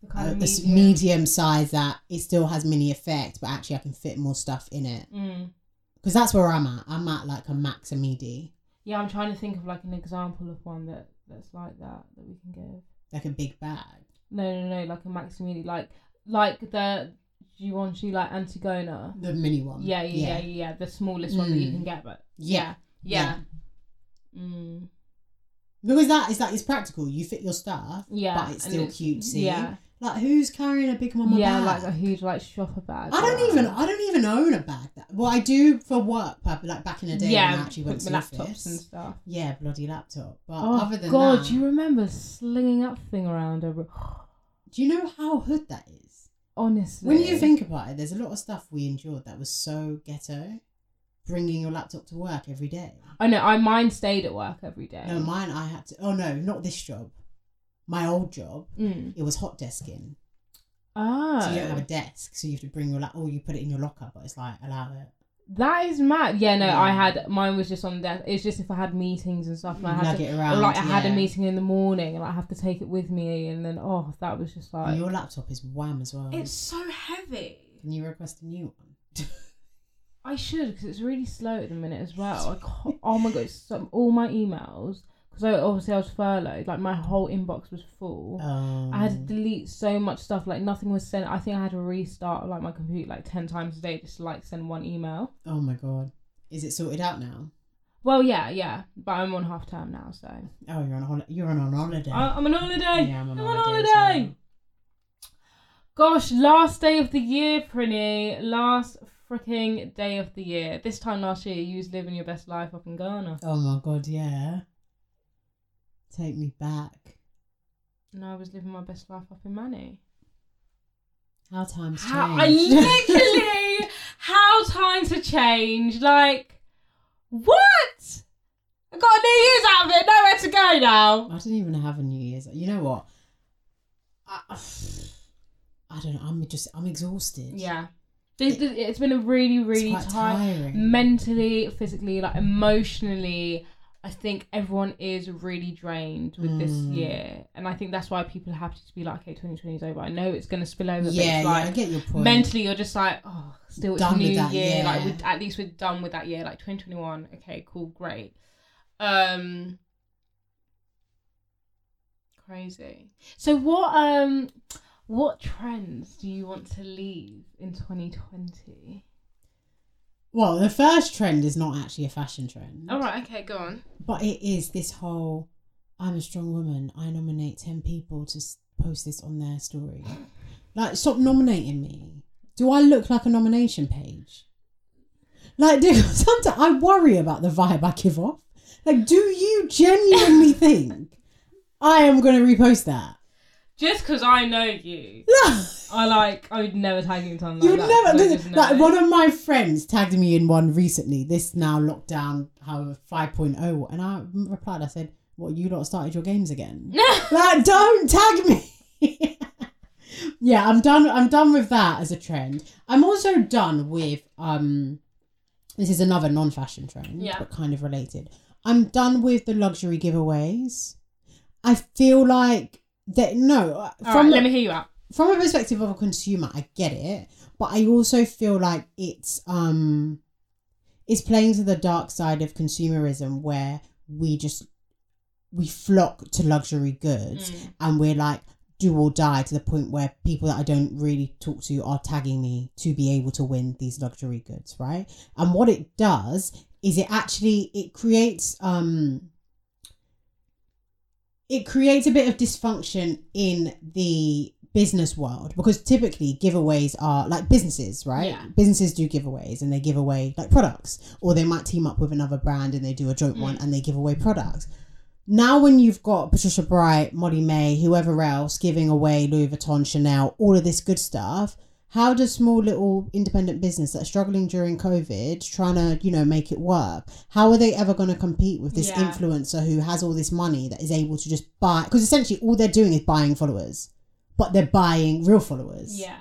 S1: The kind of medium.
S3: medium size that it still has mini effect but actually I can fit more stuff in it
S1: Mm.
S3: because that's where I'm at I'm at like a max a midi
S1: Yeah, I'm trying to think of like an example of one that that's like that that we can give.
S3: like a big bag
S1: No, no, no, like a Maximili, like like the Givenchy like Antigona.
S3: the mini one
S1: Yeah, yeah, yeah, yeah, yeah, the smallest one that you
S3: Mm.
S1: can get, but
S3: Yeah.
S1: yeah, yeah, Mm,
S3: Because that is that is practical. You fit your stuff,
S1: yeah.
S3: but it's still cutesy.
S1: Yeah,
S3: Like who's carrying a big mama
S1: yeah,
S3: bag?
S1: like a huge like shopper bag.
S3: I don't even I don't even own a bag. That well, I do for work purpose. Like back in the day
S1: yeah,
S3: when I actually went to
S1: laptops
S3: office.
S1: and stuff.
S3: Yeah, bloody laptop. But
S1: Oh
S3: other than
S1: God,
S3: that,
S1: do you remember slinging that thing around every? *gasps*
S3: do you know how hood that is?
S1: Honestly,
S3: When you think about it, there's a lot of stuff we endured that was so ghetto. Bringing your laptop to work every day.
S1: I know, I mine stayed at work every day.
S3: No, mine I had to. Oh no, not this job. My old job,
S1: Mm.
S3: it was hot desking.
S1: Ah,
S3: So you don't have a desk, so you have to bring your laptop. Or you put it in your locker, but it's like allow it.
S1: That is mad. Yeah, no, I had mine was just on desk. It's just if I had meetings and stuff, and I had
S3: Lug
S1: to,
S3: around.
S1: like I had a meeting in the morning, and I have to take it with me, and then oh, that was just
S3: And
S1: like
S3: your laptop is wham as well.
S1: it's so heavy.
S3: Can you request a new one? *laughs*
S1: I should because it's really slow at the minute as well. I oh my god, all my emails because I obviously I was furloughed. Like my whole inbox was full.
S3: Um,
S1: I had to delete so much stuff. Like nothing was sent. I think I had to restart like my computer like ten times a day just to like send one email.
S3: Oh my god. Is it sorted out now?
S1: Well, yeah, yeah, but I'm on half term now, so
S3: Oh, you're on holiday. You're on, on holiday.
S1: I, I'm on holiday.
S3: yeah, I'm on
S1: I'm on
S3: holiday. as
S1: holiday. Gosh, last day of the year, Prinny. Last freaking day of the year. This time last year, you was living your best life up in Ghana.
S3: Oh my god, yeah. Take me back.
S1: And I was living my best life up in Manny.
S3: How times
S1: How, I *laughs* literally, how times have changed. Like, what? I got a New Year's out of it. Nowhere to go now.
S3: I didn't even have a New Year's. You know what? I, *sighs* I don't know. I'm just. I'm exhausted.
S1: Yeah. This, this- it's been a really, really tiring. mentally, physically, like emotionally, I think everyone is really drained with this
S3: Mm.
S1: year, and I think that's why people are happy to be like, "Okay, 2020 is over." I know it's gonna spill over, but
S3: yeah,
S1: like
S3: I get your point.
S1: mentally you're just like, "Oh, still it's
S3: Done with
S1: new
S3: that,
S1: year." Like, we at least we're done with that year. Like 2021, okay, cool, great. Um, crazy. So what um, what trends do you want to leave in 2020?
S3: Well, the first trend is not actually a fashion trend,
S1: All right, okay, go on.
S3: but it is this whole I'm a strong woman. I nominate 10 people to post this on their story. *laughs* Like, stop nominating me. Do I look like a nomination page? Like, *laughs* dude, sometimes I worry about the vibe I give off. Like, do you genuinely *laughs* think I am going to repost that?
S1: Just because I know you, *laughs* I like. I would never tag you in something
S3: You
S1: like that. I
S3: never like one of my friends tagged me in one recently. This now lockdown, however 5.0, and I replied. I said, "What you lot started your games again? No! *laughs* Like, don't tag me." *laughs* yeah, I'm done. I'm done with that as a trend. I'm also done with um. This is another non-fashion trend,
S1: Yeah.
S3: but kind of related. I'm done with the luxury giveaways. I feel like that. No,
S1: All
S3: from
S1: right, let me hear you out.
S3: from a perspective of a consumer, I get it, but I also feel like it's um it's playing to the dark side of consumerism where we just we flock to luxury goods
S1: Mm.
S3: and we're like do or die to the point where people that I don't really talk to are tagging me to be able to win these luxury goods, right? And what it does is it actually it creates um it creates a bit of dysfunction in the business world because typically giveaways are like businesses, right?
S1: Yeah.
S3: Businesses do giveaways and they give away like products, or they might team up with another brand and they do a joint mm. one and they give away products. Now, when you've got Patricia Bright, Molly-Mae, whoever else giving away Louis Vuitton, Chanel, all of this good stuff, how does small little independent business that's struggling during COVID, trying to you know make it work, how are they ever going to compete with this
S1: Yeah.
S3: influencer who has all this money that is able to just buy? Because essentially, all they're doing is buying followers, but they're buying real followers
S1: Yeah.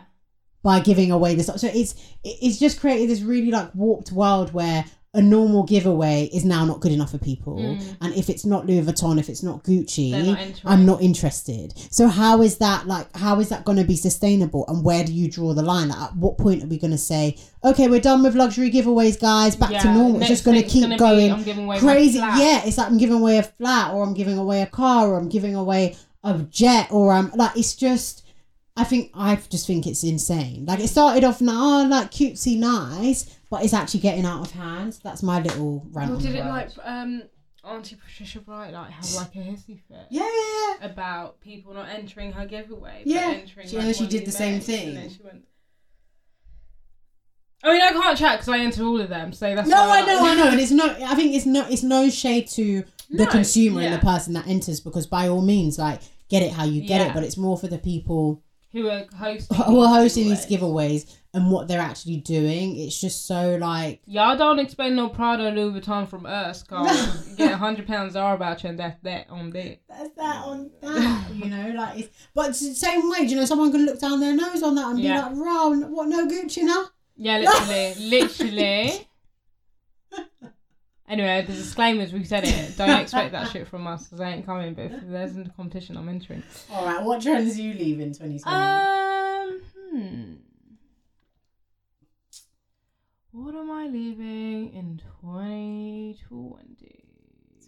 S3: by giving away this. So it's it's just created this really like warped world where a normal giveaway is now not good enough for people,
S1: Mm.
S3: and if it's not Louis Vuitton, if it's not Gucci,
S1: not.
S3: I'm not interested. So how is that like? How is that going to be sustainable? And where do you draw the line? Like, at what point are we going to say, okay, we're done with luxury giveaways, guys, back to normal? It's just going to keep
S1: be,
S3: going
S1: I'm giving away my
S3: crazy. Yeah, it's like I'm giving away a flat, or I'm giving away a car, or I'm giving away a jet, or I'm like it's just. I think I just think it's insane. Like it started off now, oh, like cutesy, nice, but it's actually getting out of hand. That's my little rant.
S1: Well, did it
S3: word.
S1: like um Auntie Patricia Bright like have like a hissy fit
S3: Yeah, yeah, yeah.
S1: about people not entering her giveaway?
S3: Yeah.
S1: but entering,
S3: She-
S1: like,
S3: she did the same thing.
S1: And then she went. I mean, I can't chat because I enter all of them, so that's
S3: No,
S1: why
S3: I know, I know, and it's *laughs* no. I think it's no. It's no shade to the
S1: No,
S3: consumer and the person that enters because by all means, like get it how you get
S1: Yeah.
S3: it, but it's more for the people
S1: Who are hosting?
S3: who are hosting
S1: giveaways.
S3: these giveaways and what they're actually doing. It's just so like
S1: Y'all don't expect no Prada or Louis Vuitton from us, cause *laughs* you get a hundred pounds Zara voucher and that's that on that.
S3: that's that on that, you know, like it's but it's the same way. You know, someone can look down their nose on that and
S1: Yeah.
S3: be like, "Raw, what no Gucci now?"
S1: Yeah, literally, *laughs* literally. *laughs* Anyway, the disclaimers we said it. Don't *laughs* expect that shit from us because I ain't coming. But if there's a competition, I'm entering.
S3: All right, what trends do you leave in twenty twenty?
S1: Um, hmm. What am I leaving in 2020?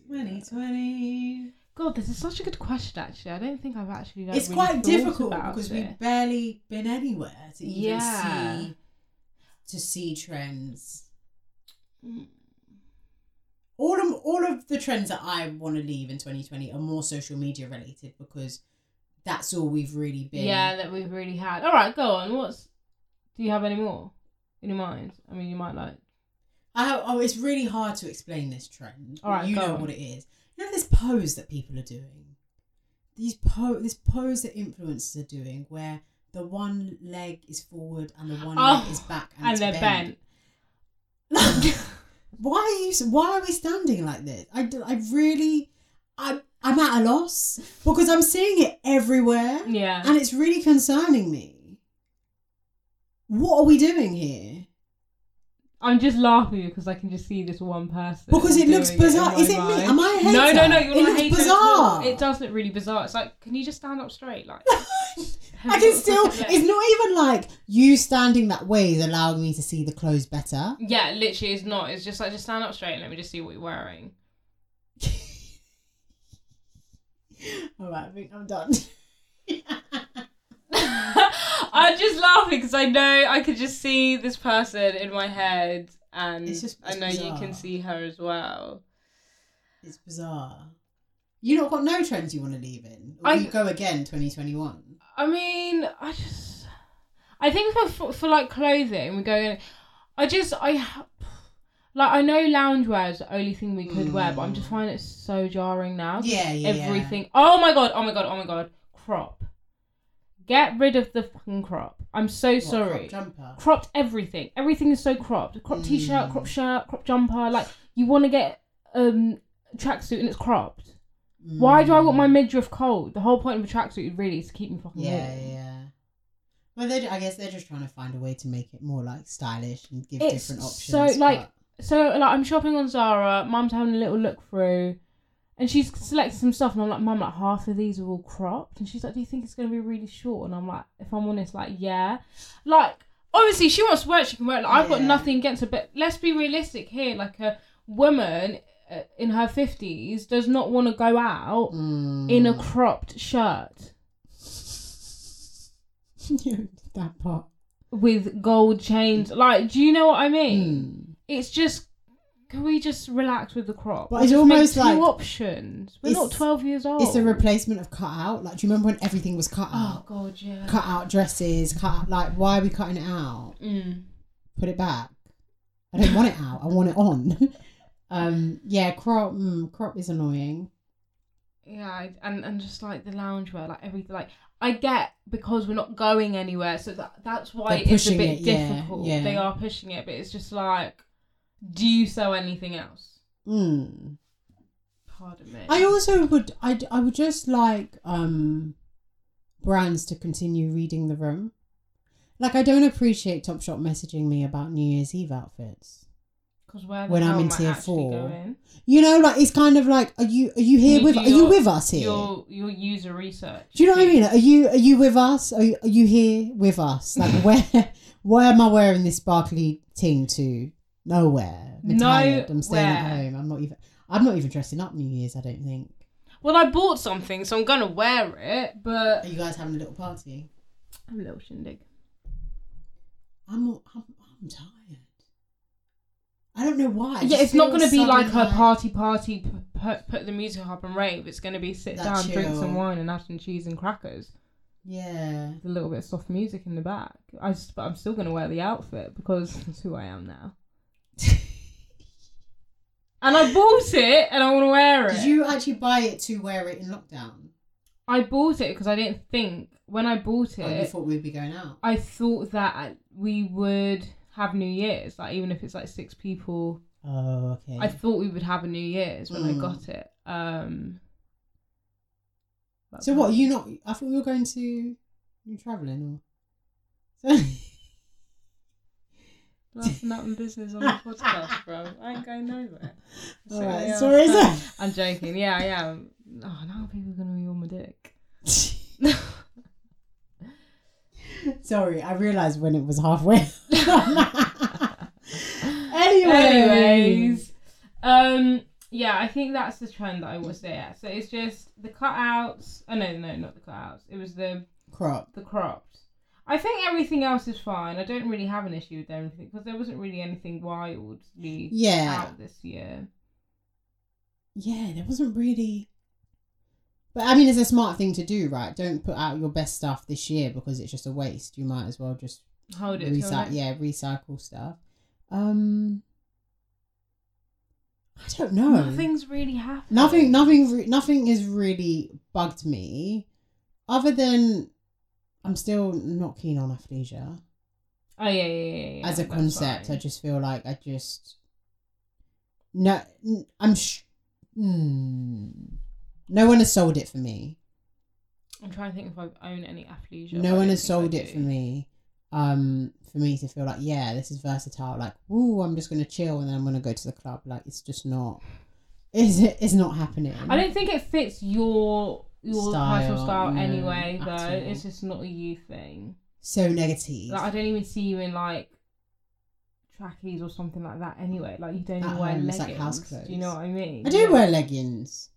S3: Twenty twenty.
S1: God, this is such a good question. Actually, I don't think I've actually. Like,
S3: It's
S1: really
S3: quite difficult
S1: about
S3: because
S1: it.
S3: we've barely been anywhere to even
S1: Yeah.
S3: see to see trends.
S1: Mm.
S3: All of all of the trends that I want to leave in 2020 are more social media related because that's all we've really been.
S1: Yeah, that we've really had. All right, go on. What's? Do you have any more in your mind? I mean, you might like.
S3: I have, oh, it's really hard to explain this trend.
S1: All right,
S3: you know
S1: on.
S3: what it is. You know this pose that people are doing. These po this pose that influencers are doing, where the one leg is forward and the one
S1: Oh,
S3: leg is back, and,
S1: And they're
S3: bent.
S1: bent. *laughs* *laughs*
S3: why are you? Why are we standing like this? i, I really, I I'm at a loss because I'm seeing it everywhere.
S1: Yeah.
S3: and it's really concerning me. What are we doing here?
S1: I'm just laughing because I can just see this one person.
S3: Because it looks bizarre. Is it me? Am I a hater?
S1: No, no, no. You're
S3: it
S1: not
S3: looks
S1: a hater at
S3: bizarre.
S1: It does look really bizarre. It's like, can you just stand up straight? Like, *laughs*
S3: I can still. It's not even like you standing that way is allowing me to see the clothes better.
S1: Yeah, literally, it's not. It's just like just stand up straight and let me just see what you're wearing. *laughs*
S3: All right, I think I'm done. *laughs*
S1: I'm just laughing because I know I could just see this person in my head, and
S3: It's just-
S1: I
S3: it's
S1: know you can see her as well.
S3: It's bizarre. You not got no trends you want to leave in. Or
S1: I-
S3: you go again 2021.
S1: I mean, I just, I think for for, for like clothing, we go in. I just, I like, I know loungewear is the only thing we could wear, but I'm just mm. finding it so jarring now.
S3: Yeah, yeah, yeah.
S1: Everything. Oh my god! Oh my god! Oh my god! Crop. Get rid of the fucking crop. I'm so
S3: What,
S1: sorry.
S3: crop jumper.
S1: cropped everything. Everything is so cropped. Crop t-shirt,
S3: Mm.
S1: crop shirt, crop jumper. Like you want to get um tracksuit and it's cropped. Why do I want my midriff cold? The whole point of a tracksuit really is to keep me fucking
S3: Yeah, yeah. Well, they I guess they're just trying to find a way to make it more like stylish and give
S1: It's
S3: different options.
S1: so, like,
S3: but-
S1: So like I'm shopping on Zara. Mum's having a little look through, and she's selected some stuff, and I'm like, Mum, like half of these are all cropped, and she's like, Do you think it's gonna be really short? And I'm like, If I'm honest, like yeah, like obviously she wants to work, she can work. Like, I've got
S3: Yeah.
S1: nothing against her, but let's be realistic here. Like a woman uh, in her fifties does not want to go out
S3: Mm.
S1: in a cropped shirt *laughs*
S3: that part.
S1: with gold chains. Like, do you know what I mean?
S3: Mm.
S1: It's just. Can we just relax with the crop?
S3: But it's
S1: just make
S3: almost
S1: two
S3: like-
S1: options. We're not
S3: It's-
S1: twelve years old.
S3: It's a replacement of cut out. Like, do you remember when everything was cut out?
S1: Oh god, yeah.
S3: Cut out dresses, cut out, like, why are we cutting it out?
S1: Mm.
S3: Put it back. I don't want it out. I want it on. *laughs* um, yeah, crop, mm, crop is annoying.
S1: Yeah, I- and and just like the loungewear, like everything. Like I get because we're not going anywhere, so that that's why
S3: They're
S1: it's a
S3: pushing
S1: bit
S3: it, yeah,
S1: difficult.
S3: yeah.
S1: They are pushing it, but it's just like, do you sell anything else?
S3: Mm.
S1: Pardon me.
S3: I also would I, I would just like um brands to continue reading the room. Like I don't appreciate Topshop messaging me about New Year's Eve outfits.
S1: Because where
S3: when I'm in tier four,
S1: going?
S3: You know, like it's kind of like are you are you here
S1: You
S3: with
S1: do
S3: are you with us here?
S1: Your your user research.
S3: Do you know what I mean? Are you are you with us? Are you, are you here with us? Like *laughs* where where am I wearing this sparkly ting to? Nowhere. I'm tired. I'm staying at home. I'm not even I'm not even dressing up New Year's, I don't think.
S1: Well, I bought something, so I'm gonna wear it, but
S3: Are you guys having a little party?
S1: I'm a little shindig.
S3: I'm I'm, I'm tired. I don't know why. I
S1: yeah, it's not going to be like her party party, p- put, put the music up and rave. It's going to be sit down, drink some wine, and have some cheese and crackers.
S3: Yeah.
S1: With a little bit of soft music in the back. I just, but I'm still going to wear the outfit because *laughs* that's who I am now. And I bought it, and I want to wear it.
S3: Did you actually buy it to wear it in lockdown?
S1: I bought it because I didn't think when I bought it.
S3: Oh, you thought we'd be going out?
S1: I thought that we would have New Year's, like even if it's like six people.
S3: Oh, okay.
S1: I thought we would have a New Year's when I
S3: Mm.
S1: got it. Um.
S3: so what? Are You not? I thought we were going to. You traveling or? *laughs* So,
S1: Laughing out in business on the podcast, bro. I ain't going nowhere. *laughs*
S3: All
S1: So,
S3: right,
S1: yeah,
S3: sorry,
S1: I'm-
S3: sir. *laughs*
S1: I'm joking. Yeah, I am. Oh, now people are gonna be on my dick. *laughs*
S3: Sorry, I realised when it was halfway. anyway,
S1: Anyways, um, yeah, I think that's the trend that I was there. So it's just the cutouts. Oh no, no, not the cutouts. It was the
S3: crop.
S1: the cropped. I think everything else is fine. I don't really have an issue with everything because there wasn't really anything wildly
S3: Yeah,
S1: out this year.
S3: yeah. There wasn't really. But I mean, it's a smart thing to do, right? Don't put out your best stuff this year because it's just a waste. You might as well just
S1: Hold it.
S3: recycle. Yeah, recycle stuff. Um, I don't know.
S1: Nothing's really happened.
S3: Nothing, nothing, re- nothing has really bugged me, other than I'm still not keen on athleisure
S1: Oh yeah, yeah, yeah. yeah
S3: as a
S1: that's
S3: concept.
S1: fine.
S3: I just feel like I just no, I'm Sh- mm, no one has sold it for me.
S1: I'm trying to think if I own any athleisure.
S3: no one has sold it for me. um for me to feel like yeah this is versatile like ooh i'm just gonna chill and then i'm gonna go to the club like it's just not is it it's not happening
S1: I don't think it fits your your
S3: Style,
S1: personal style
S3: no,
S1: anyway. Though it's just not a you thing.
S3: so negative
S1: Like I don't even see you in like trackies or something like that. Anyway, like you don't
S3: At
S1: even wear
S3: home,
S1: leggings.
S3: it's like house clothes.
S1: Do you know what I mean?
S3: i do
S1: Yeah.
S3: wear leggings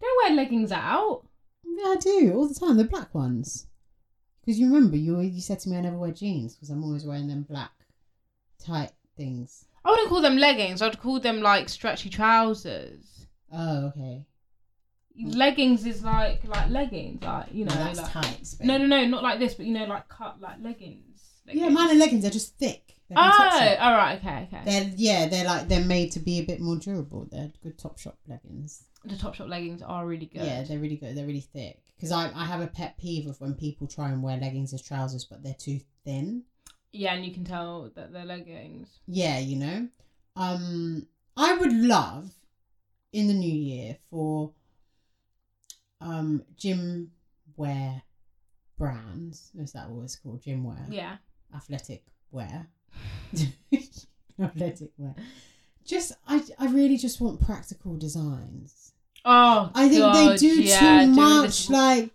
S1: Don't wear leggings out.
S3: yeah i do all the time the black ones because you remember you you said to me i never wear jeans because i'm always wearing them black tight things
S1: I wouldn't call them leggings. I'd call them like stretchy trousers.
S3: oh okay
S1: Leggings is like like leggings, like you know.
S3: no, that's
S1: like,
S3: tight
S1: no, no, no, not like this, but you know, like cut like leggings.
S3: yeah mine are leggings they're just thick they're
S1: Oh, all right, okay, okay.
S3: They're yeah, they're like they're made to be a bit more durable. They're good Topshop leggings.
S1: the Topshop leggings are really good.
S3: Yeah, they're really good. They're really thick. Because I, I have a pet peeve of when people try and wear leggings as trousers, but they're too thin.
S1: yeah, and you can tell that they're leggings.
S3: Yeah, you know. Um, I would love in the new year for um gym wear brands. Is that what it's called? Gym wear.
S1: Yeah.
S3: athletic wear. *laughs* athletic wear. Just I I really just want practical designs.
S1: Oh,
S3: I think they do
S1: yeah,
S3: too much. Like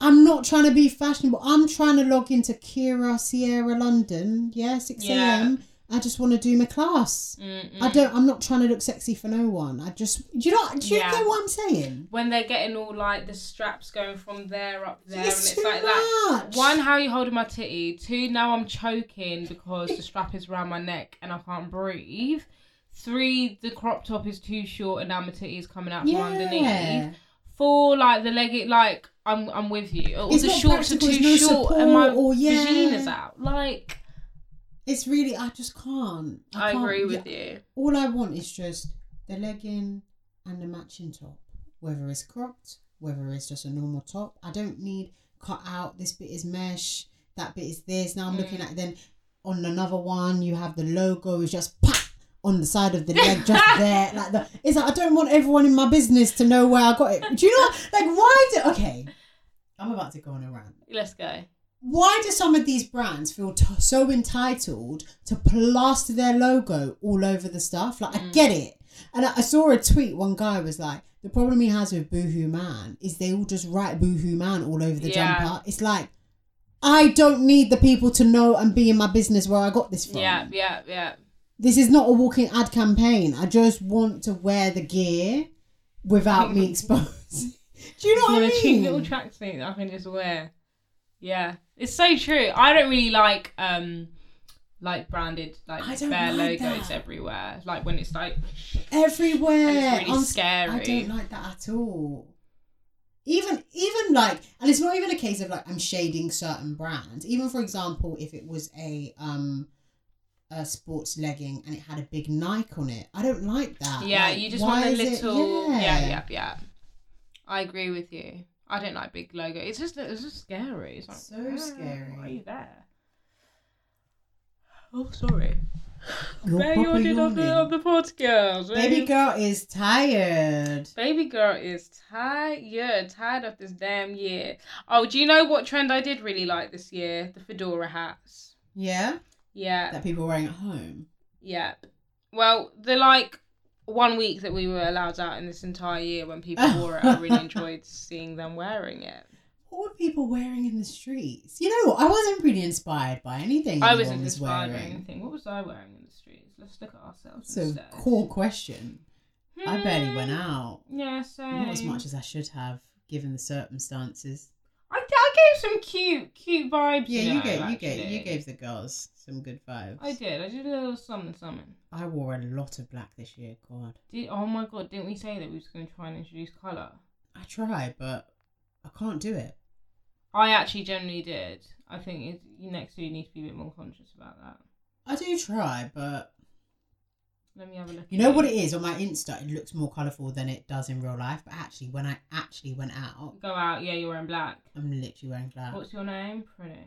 S3: I'm not trying to be fashionable. I'm trying to log into Kira Sierra London. Yeah, six
S1: Yeah.
S3: I just want to do my class.
S1: Mm-mm.
S3: I don't. I'm not trying to look sexy for no one. I just. Do you know? Do you
S1: Yeah.
S3: get what I'm saying?
S1: when they're getting all like the straps going from there up there, and
S3: It's
S1: it's
S3: too
S1: like that. One, how are you holding my titty. Two, now I'm choking because the strap is around my neck and I can't breathe. Three, the crop top is too short and now my titty is coming out from
S3: Yeah.
S1: underneath. Four, like the leg, like I'm, I'm with you. Or
S3: It's
S1: the shorts are too
S3: no
S1: short and my
S3: or yeah.
S1: vagina's out. Like
S3: It's really. I just can't.
S1: I,
S3: can't-
S1: agree
S3: yeah,
S1: with you.
S3: all I want is just the legging and the matching top, whether it's cropped, whether it's just a normal top. I don't need cut out. This bit is mesh. That bit is this. Now I'm looking
S1: Mm.
S3: at then on another one you have the logo is just pop on the side of the leg, just *laughs* there. Like the it's like I don't want everyone in my business to know where I got it. Do you know? Like why do? Okay, I'm about to go on a rant
S1: Let's go.
S3: Why do some of these brands feel t- so entitled to plaster their logo all over the stuff? Like, I mm. get it. And I, I saw a tweet, one guy was like, the problem he has with Boohoo Man is they all just write Boohoo Man all over the
S1: Yeah.
S3: jumper. It's like, I don't need the people to know and be in my business where I got this from.
S1: Yeah, yeah, yeah.
S3: This is not a walking ad campaign. I just want to wear the gear without me *laughs* exposed. *laughs* Do you know what I
S1: cheap
S3: mean?
S1: little tracksuit I can just wear. Yeah, it's so true. I don't really like um like branded like
S3: I don't
S1: bare
S3: like
S1: logos
S3: that.
S1: everywhere. Like when it's like
S3: everywhere.
S1: And it's really
S3: I'm
S1: scary.
S3: I don't like that at all. Even even like, and it's not even a case of like I'm shading certain brands. Even for example, if it was a um a sports legging and it had a big Nike on it, I don't like that.
S1: yeah,
S3: Like,
S1: you just want the
S3: is it-
S1: little yeah. yeah, yeah, I agree with you. I don't like big logo. It's just it's just scary. It's like
S3: So
S1: "Ah,
S3: scary."
S1: Why are you there? Oh, sorry.
S3: You're
S1: you
S3: proper
S1: did on the on the podcast? Where
S3: Baby girl is tired.
S1: Baby girl is tired, tired of this damn year. Oh, do you know what trend I did really like this year? The fedora hats.
S3: Yeah,
S1: Yeah,
S3: that people are wearing at home.
S1: yeah. Well, the like one week that we were allowed out in this entire year when people wore it, I really *laughs* enjoyed seeing them wearing it.
S3: What were people wearing in the streets? You know. I wasn't really inspired by anything.
S1: I wasn't
S3: was
S1: inspired by anything. What was I wearing in the streets? Let's look at ourselves
S3: So,
S1: instead.
S3: core question. I barely went
S1: Hmm,
S3: out.
S1: Yeah, so
S3: Not as much as I should have, given the circumstances.
S1: Gave some cute, cute vibes.
S3: Yeah,
S1: you, know,
S3: gave you gave you gave the girls some good vibes.
S1: I did. I did a little something, something.
S3: I wore a lot of black this year. God,
S1: Did, oh my god, didn't we say that we was going to try and introduce colour?
S3: I try, but I can't do it.
S1: I actually generally did. I think it, next year you need to be a bit more conscious about that.
S3: I do try, but
S1: Let me have a look.
S3: you know what it is on my Insta. It looks more colourful than it does in real life. But actually, when I actually went out,
S1: Go out, yeah, you're wearing black.
S3: I'm literally wearing black.
S1: What's your name? Pretty.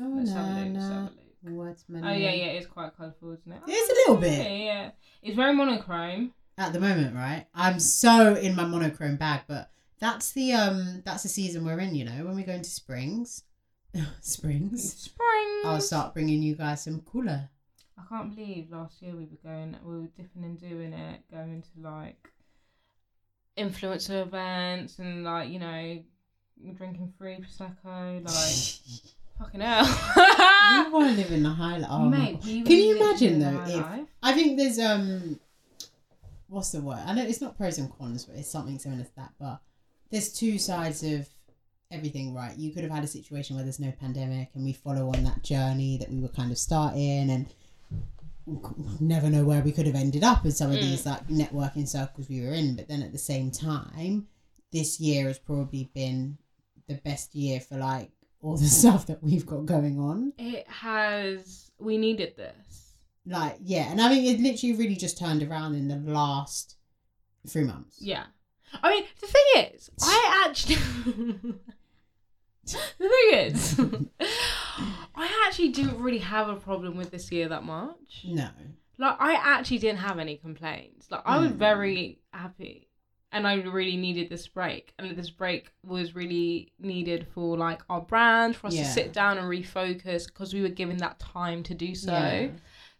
S3: oh
S1: Let's have a
S3: no.
S1: Let's have a look.
S3: What's my
S1: Oh yeah, yeah, it's quite colourful, isn't it?
S3: It's a little bit.
S1: yeah. It's very monochrome.
S3: At the moment, right? I'm so in my monochrome bag, but that's the um that's the season we're in. You know, when we go into springs, *laughs* Springs.
S1: Spring.
S3: I'll start bringing you guys some cooler.
S1: I can't believe last year we were going, we were dipping and doing it, going to like influencer events and like you know drinking free prosecco, like *laughs* fucking hell.
S3: you want to live in the high life. Oh,
S1: Mate, we
S3: Can you imagine though if
S1: life.
S3: I think there's um what's the word? I know it's not pros and cons, but it's something similar to that. But there's two sides of everything, right? You could have had a situation where there's no pandemic and we follow on that journey that we were kind of starting and never know where we could have ended up in some of
S1: Mm.
S3: these like networking circles we were in. But then at the same time, this year has probably been the best year for like all the *laughs* stuff that we've got going on.
S1: It has. We needed this.
S3: Like, yeah, and I mean it literally really just turned around in the last three months.
S1: Yeah. I mean, the thing is, I *laughs* actually. *laughs* the thing is, I actually didn't really have a problem with this year that much.
S3: No.
S1: Like, I actually didn't have any complaints. Like, I was
S3: Mm.
S1: very happy. And I really needed this break. And this break was really needed for, like, our brand, for us to sit down and refocus because we were given that time to do so.
S3: Yeah.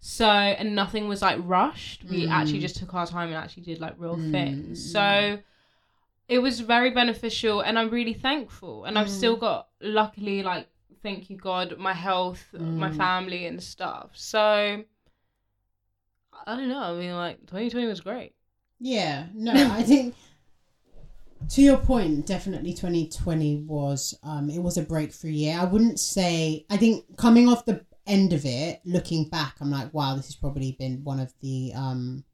S1: So, and nothing was like rushed. We
S3: Mm.
S1: actually just took our time and actually did like real
S3: Mm.
S1: things. So, it was very beneficial and I'm really thankful. And I've
S3: Mm.
S1: still got, luckily, like, thank you, God, my health, my
S3: Mm.
S1: family, and stuff. So, I don't know. I mean, like, 2020 was great.
S3: Yeah, no, I *laughs* think to your point, definitely 2020 was um it was a breakthrough year. I wouldn't say I think coming off the end of it, looking back, I'm like, wow, this has probably been one of the um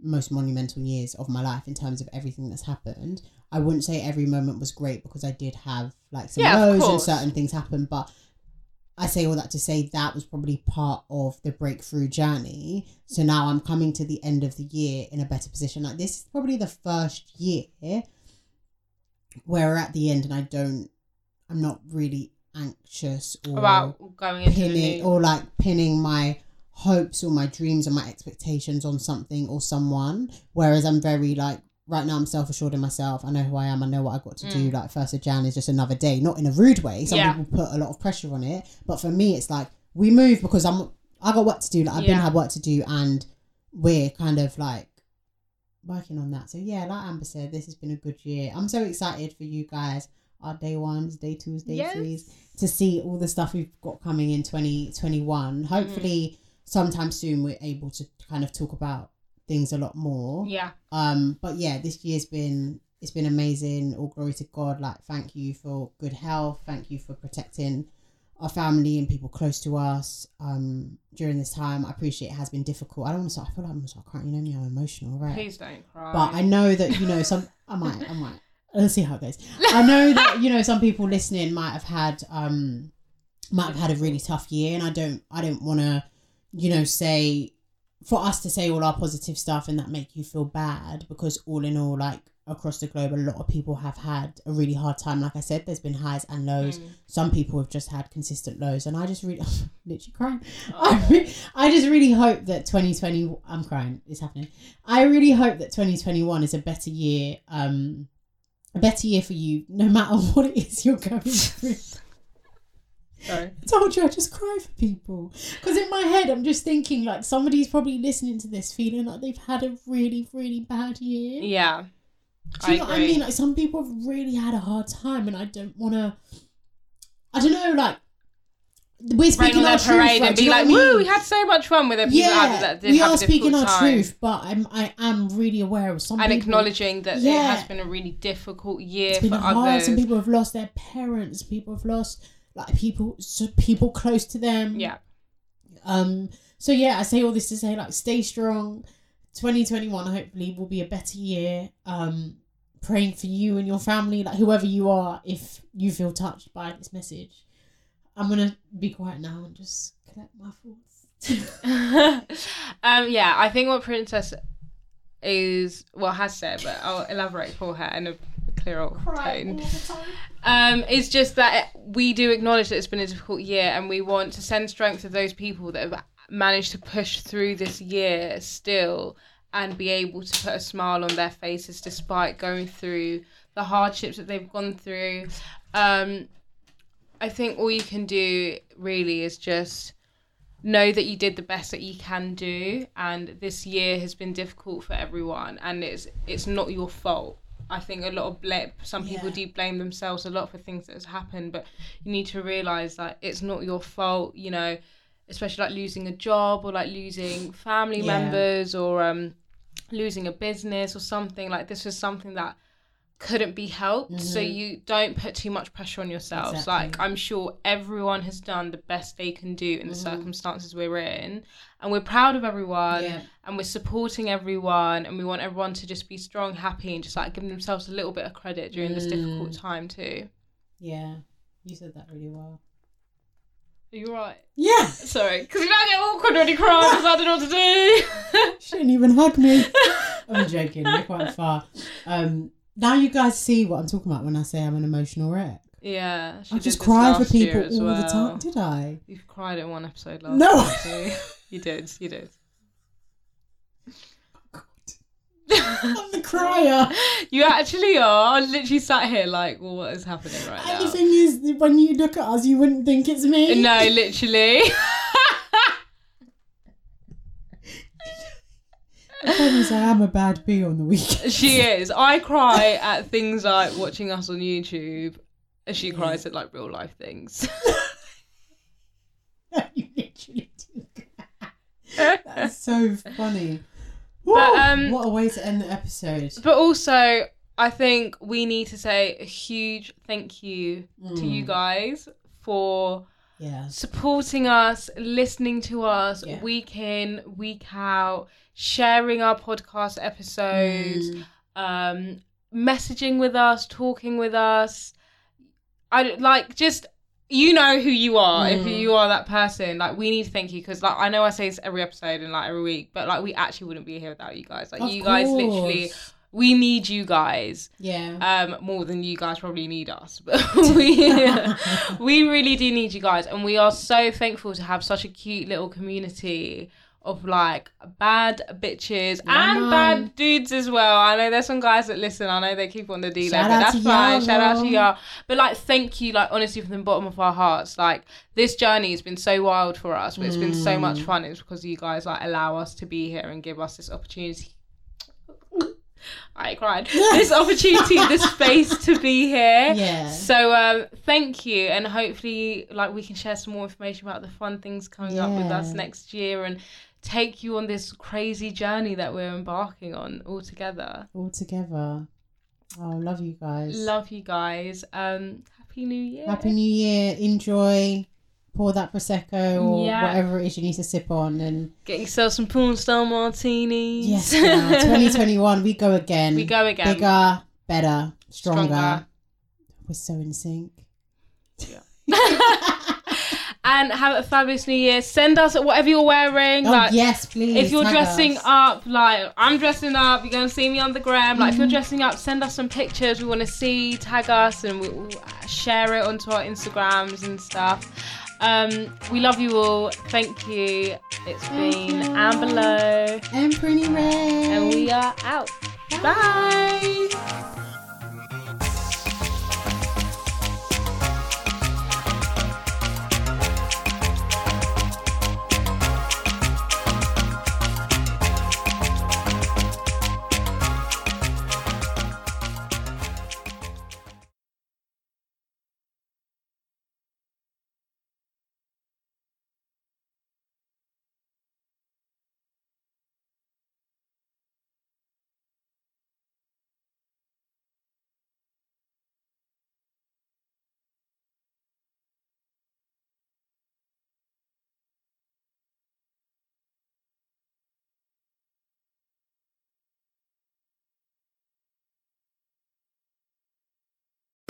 S3: most monumental years of my life in terms of everything that's happened. I wouldn't say every moment was great because I did have like some
S1: Yeah,
S3: lows and certain things happen, but I say all that to say that was probably part of the breakthrough journey. So now I'm coming to the end of the year in a better position. Like this is probably the first year where we're at the end and I don't, I'm not really anxious or
S1: About going into the
S3: pinning or like pinning my hopes or my dreams or my expectations on something or someone. Whereas I'm very like right now I'm self assured in myself. I know who I am. I know what I've got to do. Like first of Jan is just another day, not in a rude way. Some
S1: Mm. Yeah.
S3: people put a lot of pressure on it, but for me it's like we move because I'm I got work to do. Like I've been had work to do, and we're kind of like working on that. So yeah, like Amber said, this has been a good year. I'm so excited for you guys. Our day ones, day twos, day
S1: Yes.
S3: threes to see all the stuff we've got coming in 2021. Hopefully, sometime soon we're able to kind of talk about things a lot more.
S1: Yeah.
S3: Um, but yeah, this year's been it's been amazing. All glory to God. Like, thank you for good health. Thank you for protecting our family and people close to us. Um, during this time, I appreciate it has been difficult. I don't want to. Start, I feel like I'm gonna start crying. You know me, I'm emotional, right?
S1: Please don't cry.
S3: But I know that you know some. I might. I might. Let's see how it goes. I know that *laughs* you know some people listening might have had um might have had a really tough year, and I don't. I don't want to, you know, say for us to say all our positive stuff and that make you feel bad because all in all, like across the globe, a lot of people have had a really hard time. Like I said, there's been highs and lows.
S1: Mm.
S3: Some people have just had consistent lows, and I just really, *laughs* literally crying. I, re- I just really hope that 2020. I'm crying. It's happening. I really hope that 2021 is a better year. Um, a better year for you, no matter *laughs* what it is you're going through.
S1: Sorry.
S3: I told you I just cry for people because in my head I'm just thinking like somebody's probably listening to this feeling like they've had a really really bad year.
S1: Yeah.
S3: Do you
S1: I
S3: know what I mean? Like some people have really had a hard time, and I don't want to. I don't know, like we're speaking our truth,
S1: parade
S3: right?
S1: and be like,
S3: what I mean?
S1: "Woo, we had so much fun with it." People
S3: yeah,
S1: that did
S3: we
S1: have
S3: are
S1: a
S3: speaking our
S1: time.
S3: truth, but I'm I am really aware of some
S1: and
S3: people.
S1: acknowledging that
S3: yeah, it
S1: has been a really difficult year
S3: it's been
S1: for
S3: hard.
S1: others.
S3: Some people have lost their parents. People have lost like people, so people close to them.
S1: yeah,
S3: Um. So yeah, I say all this to say like stay strong. 2021 hopefully will be a better year. Um, praying for you and your family, like whoever you are, if you feel touched by this message. I'm gonna be quiet now and just collect my thoughts. *laughs*
S1: um, yeah. I think what Princess is well has said, but I'll elaborate for her in a Um, it's just that we do acknowledge that it's been a difficult year, and we want to send strength to those people that have managed to push through this year still and be able to put a smile on their faces despite going through the hardships that they've gone through. Um, I think all you can do really is just know that you did the best that you can do and this year has been difficult for everyone and it's it's not your fault I think a lot of blame. Some people
S3: Yeah.
S1: do blame themselves a lot for things that has happened, but you need to realize that it's not your fault. You know, especially like losing a job or like losing family
S3: Yeah.
S1: members or um, losing a business or something. Like this was something that couldn't be helped. So you don't put too much pressure on yourselves.
S3: Mm-hmm. Exactly.
S1: Like I'm sure everyone has done the best they can do in the
S3: Mm-hmm.
S1: circumstances we're in, and we're proud of everyone
S3: Yeah.
S1: and we're supporting everyone and we want everyone to just be strong happy and just like give themselves a little bit of credit during this difficult
S3: Mm.
S1: time too
S3: Yeah, you said that really well.
S1: are you right
S3: Yeah,
S1: sorry because you don't get awkward when you cry because i don't know what to do *laughs*
S3: she didn't even hug me. *laughs* I'm joking. We're quite far. Um, now you guys see what I'm talking about when I say I'm an emotional wreck.
S1: yeah
S3: I just cry for people all the time. Did I?
S1: you've cried in one episode last
S3: No.
S1: too. *laughs* you did you did
S3: I'm the crier. *laughs*
S1: you actually are i literally sat here like well what is happening right
S3: And the thing is, when you look at us, you wouldn't think it's me.
S1: no literally *laughs*
S3: Problem I am a bad bee on the weekend.
S1: She is. I cry at things like watching us on YouTube. and She cries at like real life things. *laughs* *laughs*
S3: you literally do. That's so funny.
S1: But, um,
S3: what a way to end the episode.
S1: but also, I think we need to say a huge thank you to
S3: Mm.
S1: you guys for
S3: Yes.
S1: supporting us, listening to us
S3: Yeah.
S1: week in, week out, sharing our podcast episodes.
S3: Mm.
S1: um, messaging with us, talking with us. I like just you know who you are if
S3: Mm.
S1: you are that person. Like we need to thank you because like I know I say this every episode and like every week, but like we actually wouldn't be here without you guys. Like
S3: Of
S1: you guys literally
S3: course.
S1: We need you guys
S3: Yeah.
S1: um more than you guys probably need us *laughs* but *laughs* we *laughs* we really do need you guys and we are so thankful to have such a cute little community of like bad bitches and
S3: man.
S1: bad dudes as well i know there's some guys that listen i know they keep on the d
S3: Shout
S1: but that's fine
S3: y'all,
S1: shout out to y'all but like thank you like honestly from the bottom of our hearts like this journey has been so wild for us but it's been so
S3: Mm.
S1: much fun it's because you guys like allow us to be here and give us this opportunity I cried. *laughs* this opportunity, this space to be here. *laughs*
S3: Yeah.
S1: So um, thank you, and hopefully, like we can share some more information about the fun things coming up with us next year, and take you on this crazy journey that we're embarking on all together.
S3: All together. Oh, love you guys.
S1: Love you guys. Um, happy New Year.
S3: Happy New Year. Enjoy. Pour that prosecco or
S1: Yeah.
S3: whatever it is you need to sip on, and
S1: Get yourself some porn star martinis.
S3: yes, *laughs* girl, 2021, we go again.
S1: we go again.
S3: Bigger, better, stronger.
S1: Stronger.
S3: We're so in sync. Yeah. *laughs*
S1: and have a fabulous New Year. Send us whatever you're wearing.
S3: Oh
S1: like,
S3: yes, please.
S1: if you're dressing
S3: us.
S1: up like I'm dressing up, you're gonna see me on the gram. Like if
S3: Mm.
S1: you're dressing up, send us some pictures. We want to see, tag us, and we will share it onto our Instagrams and stuff. Um, we love you all. Thank you. It's been Amber Lowe,
S3: and Pretty Ray.
S1: and we are out. Bye.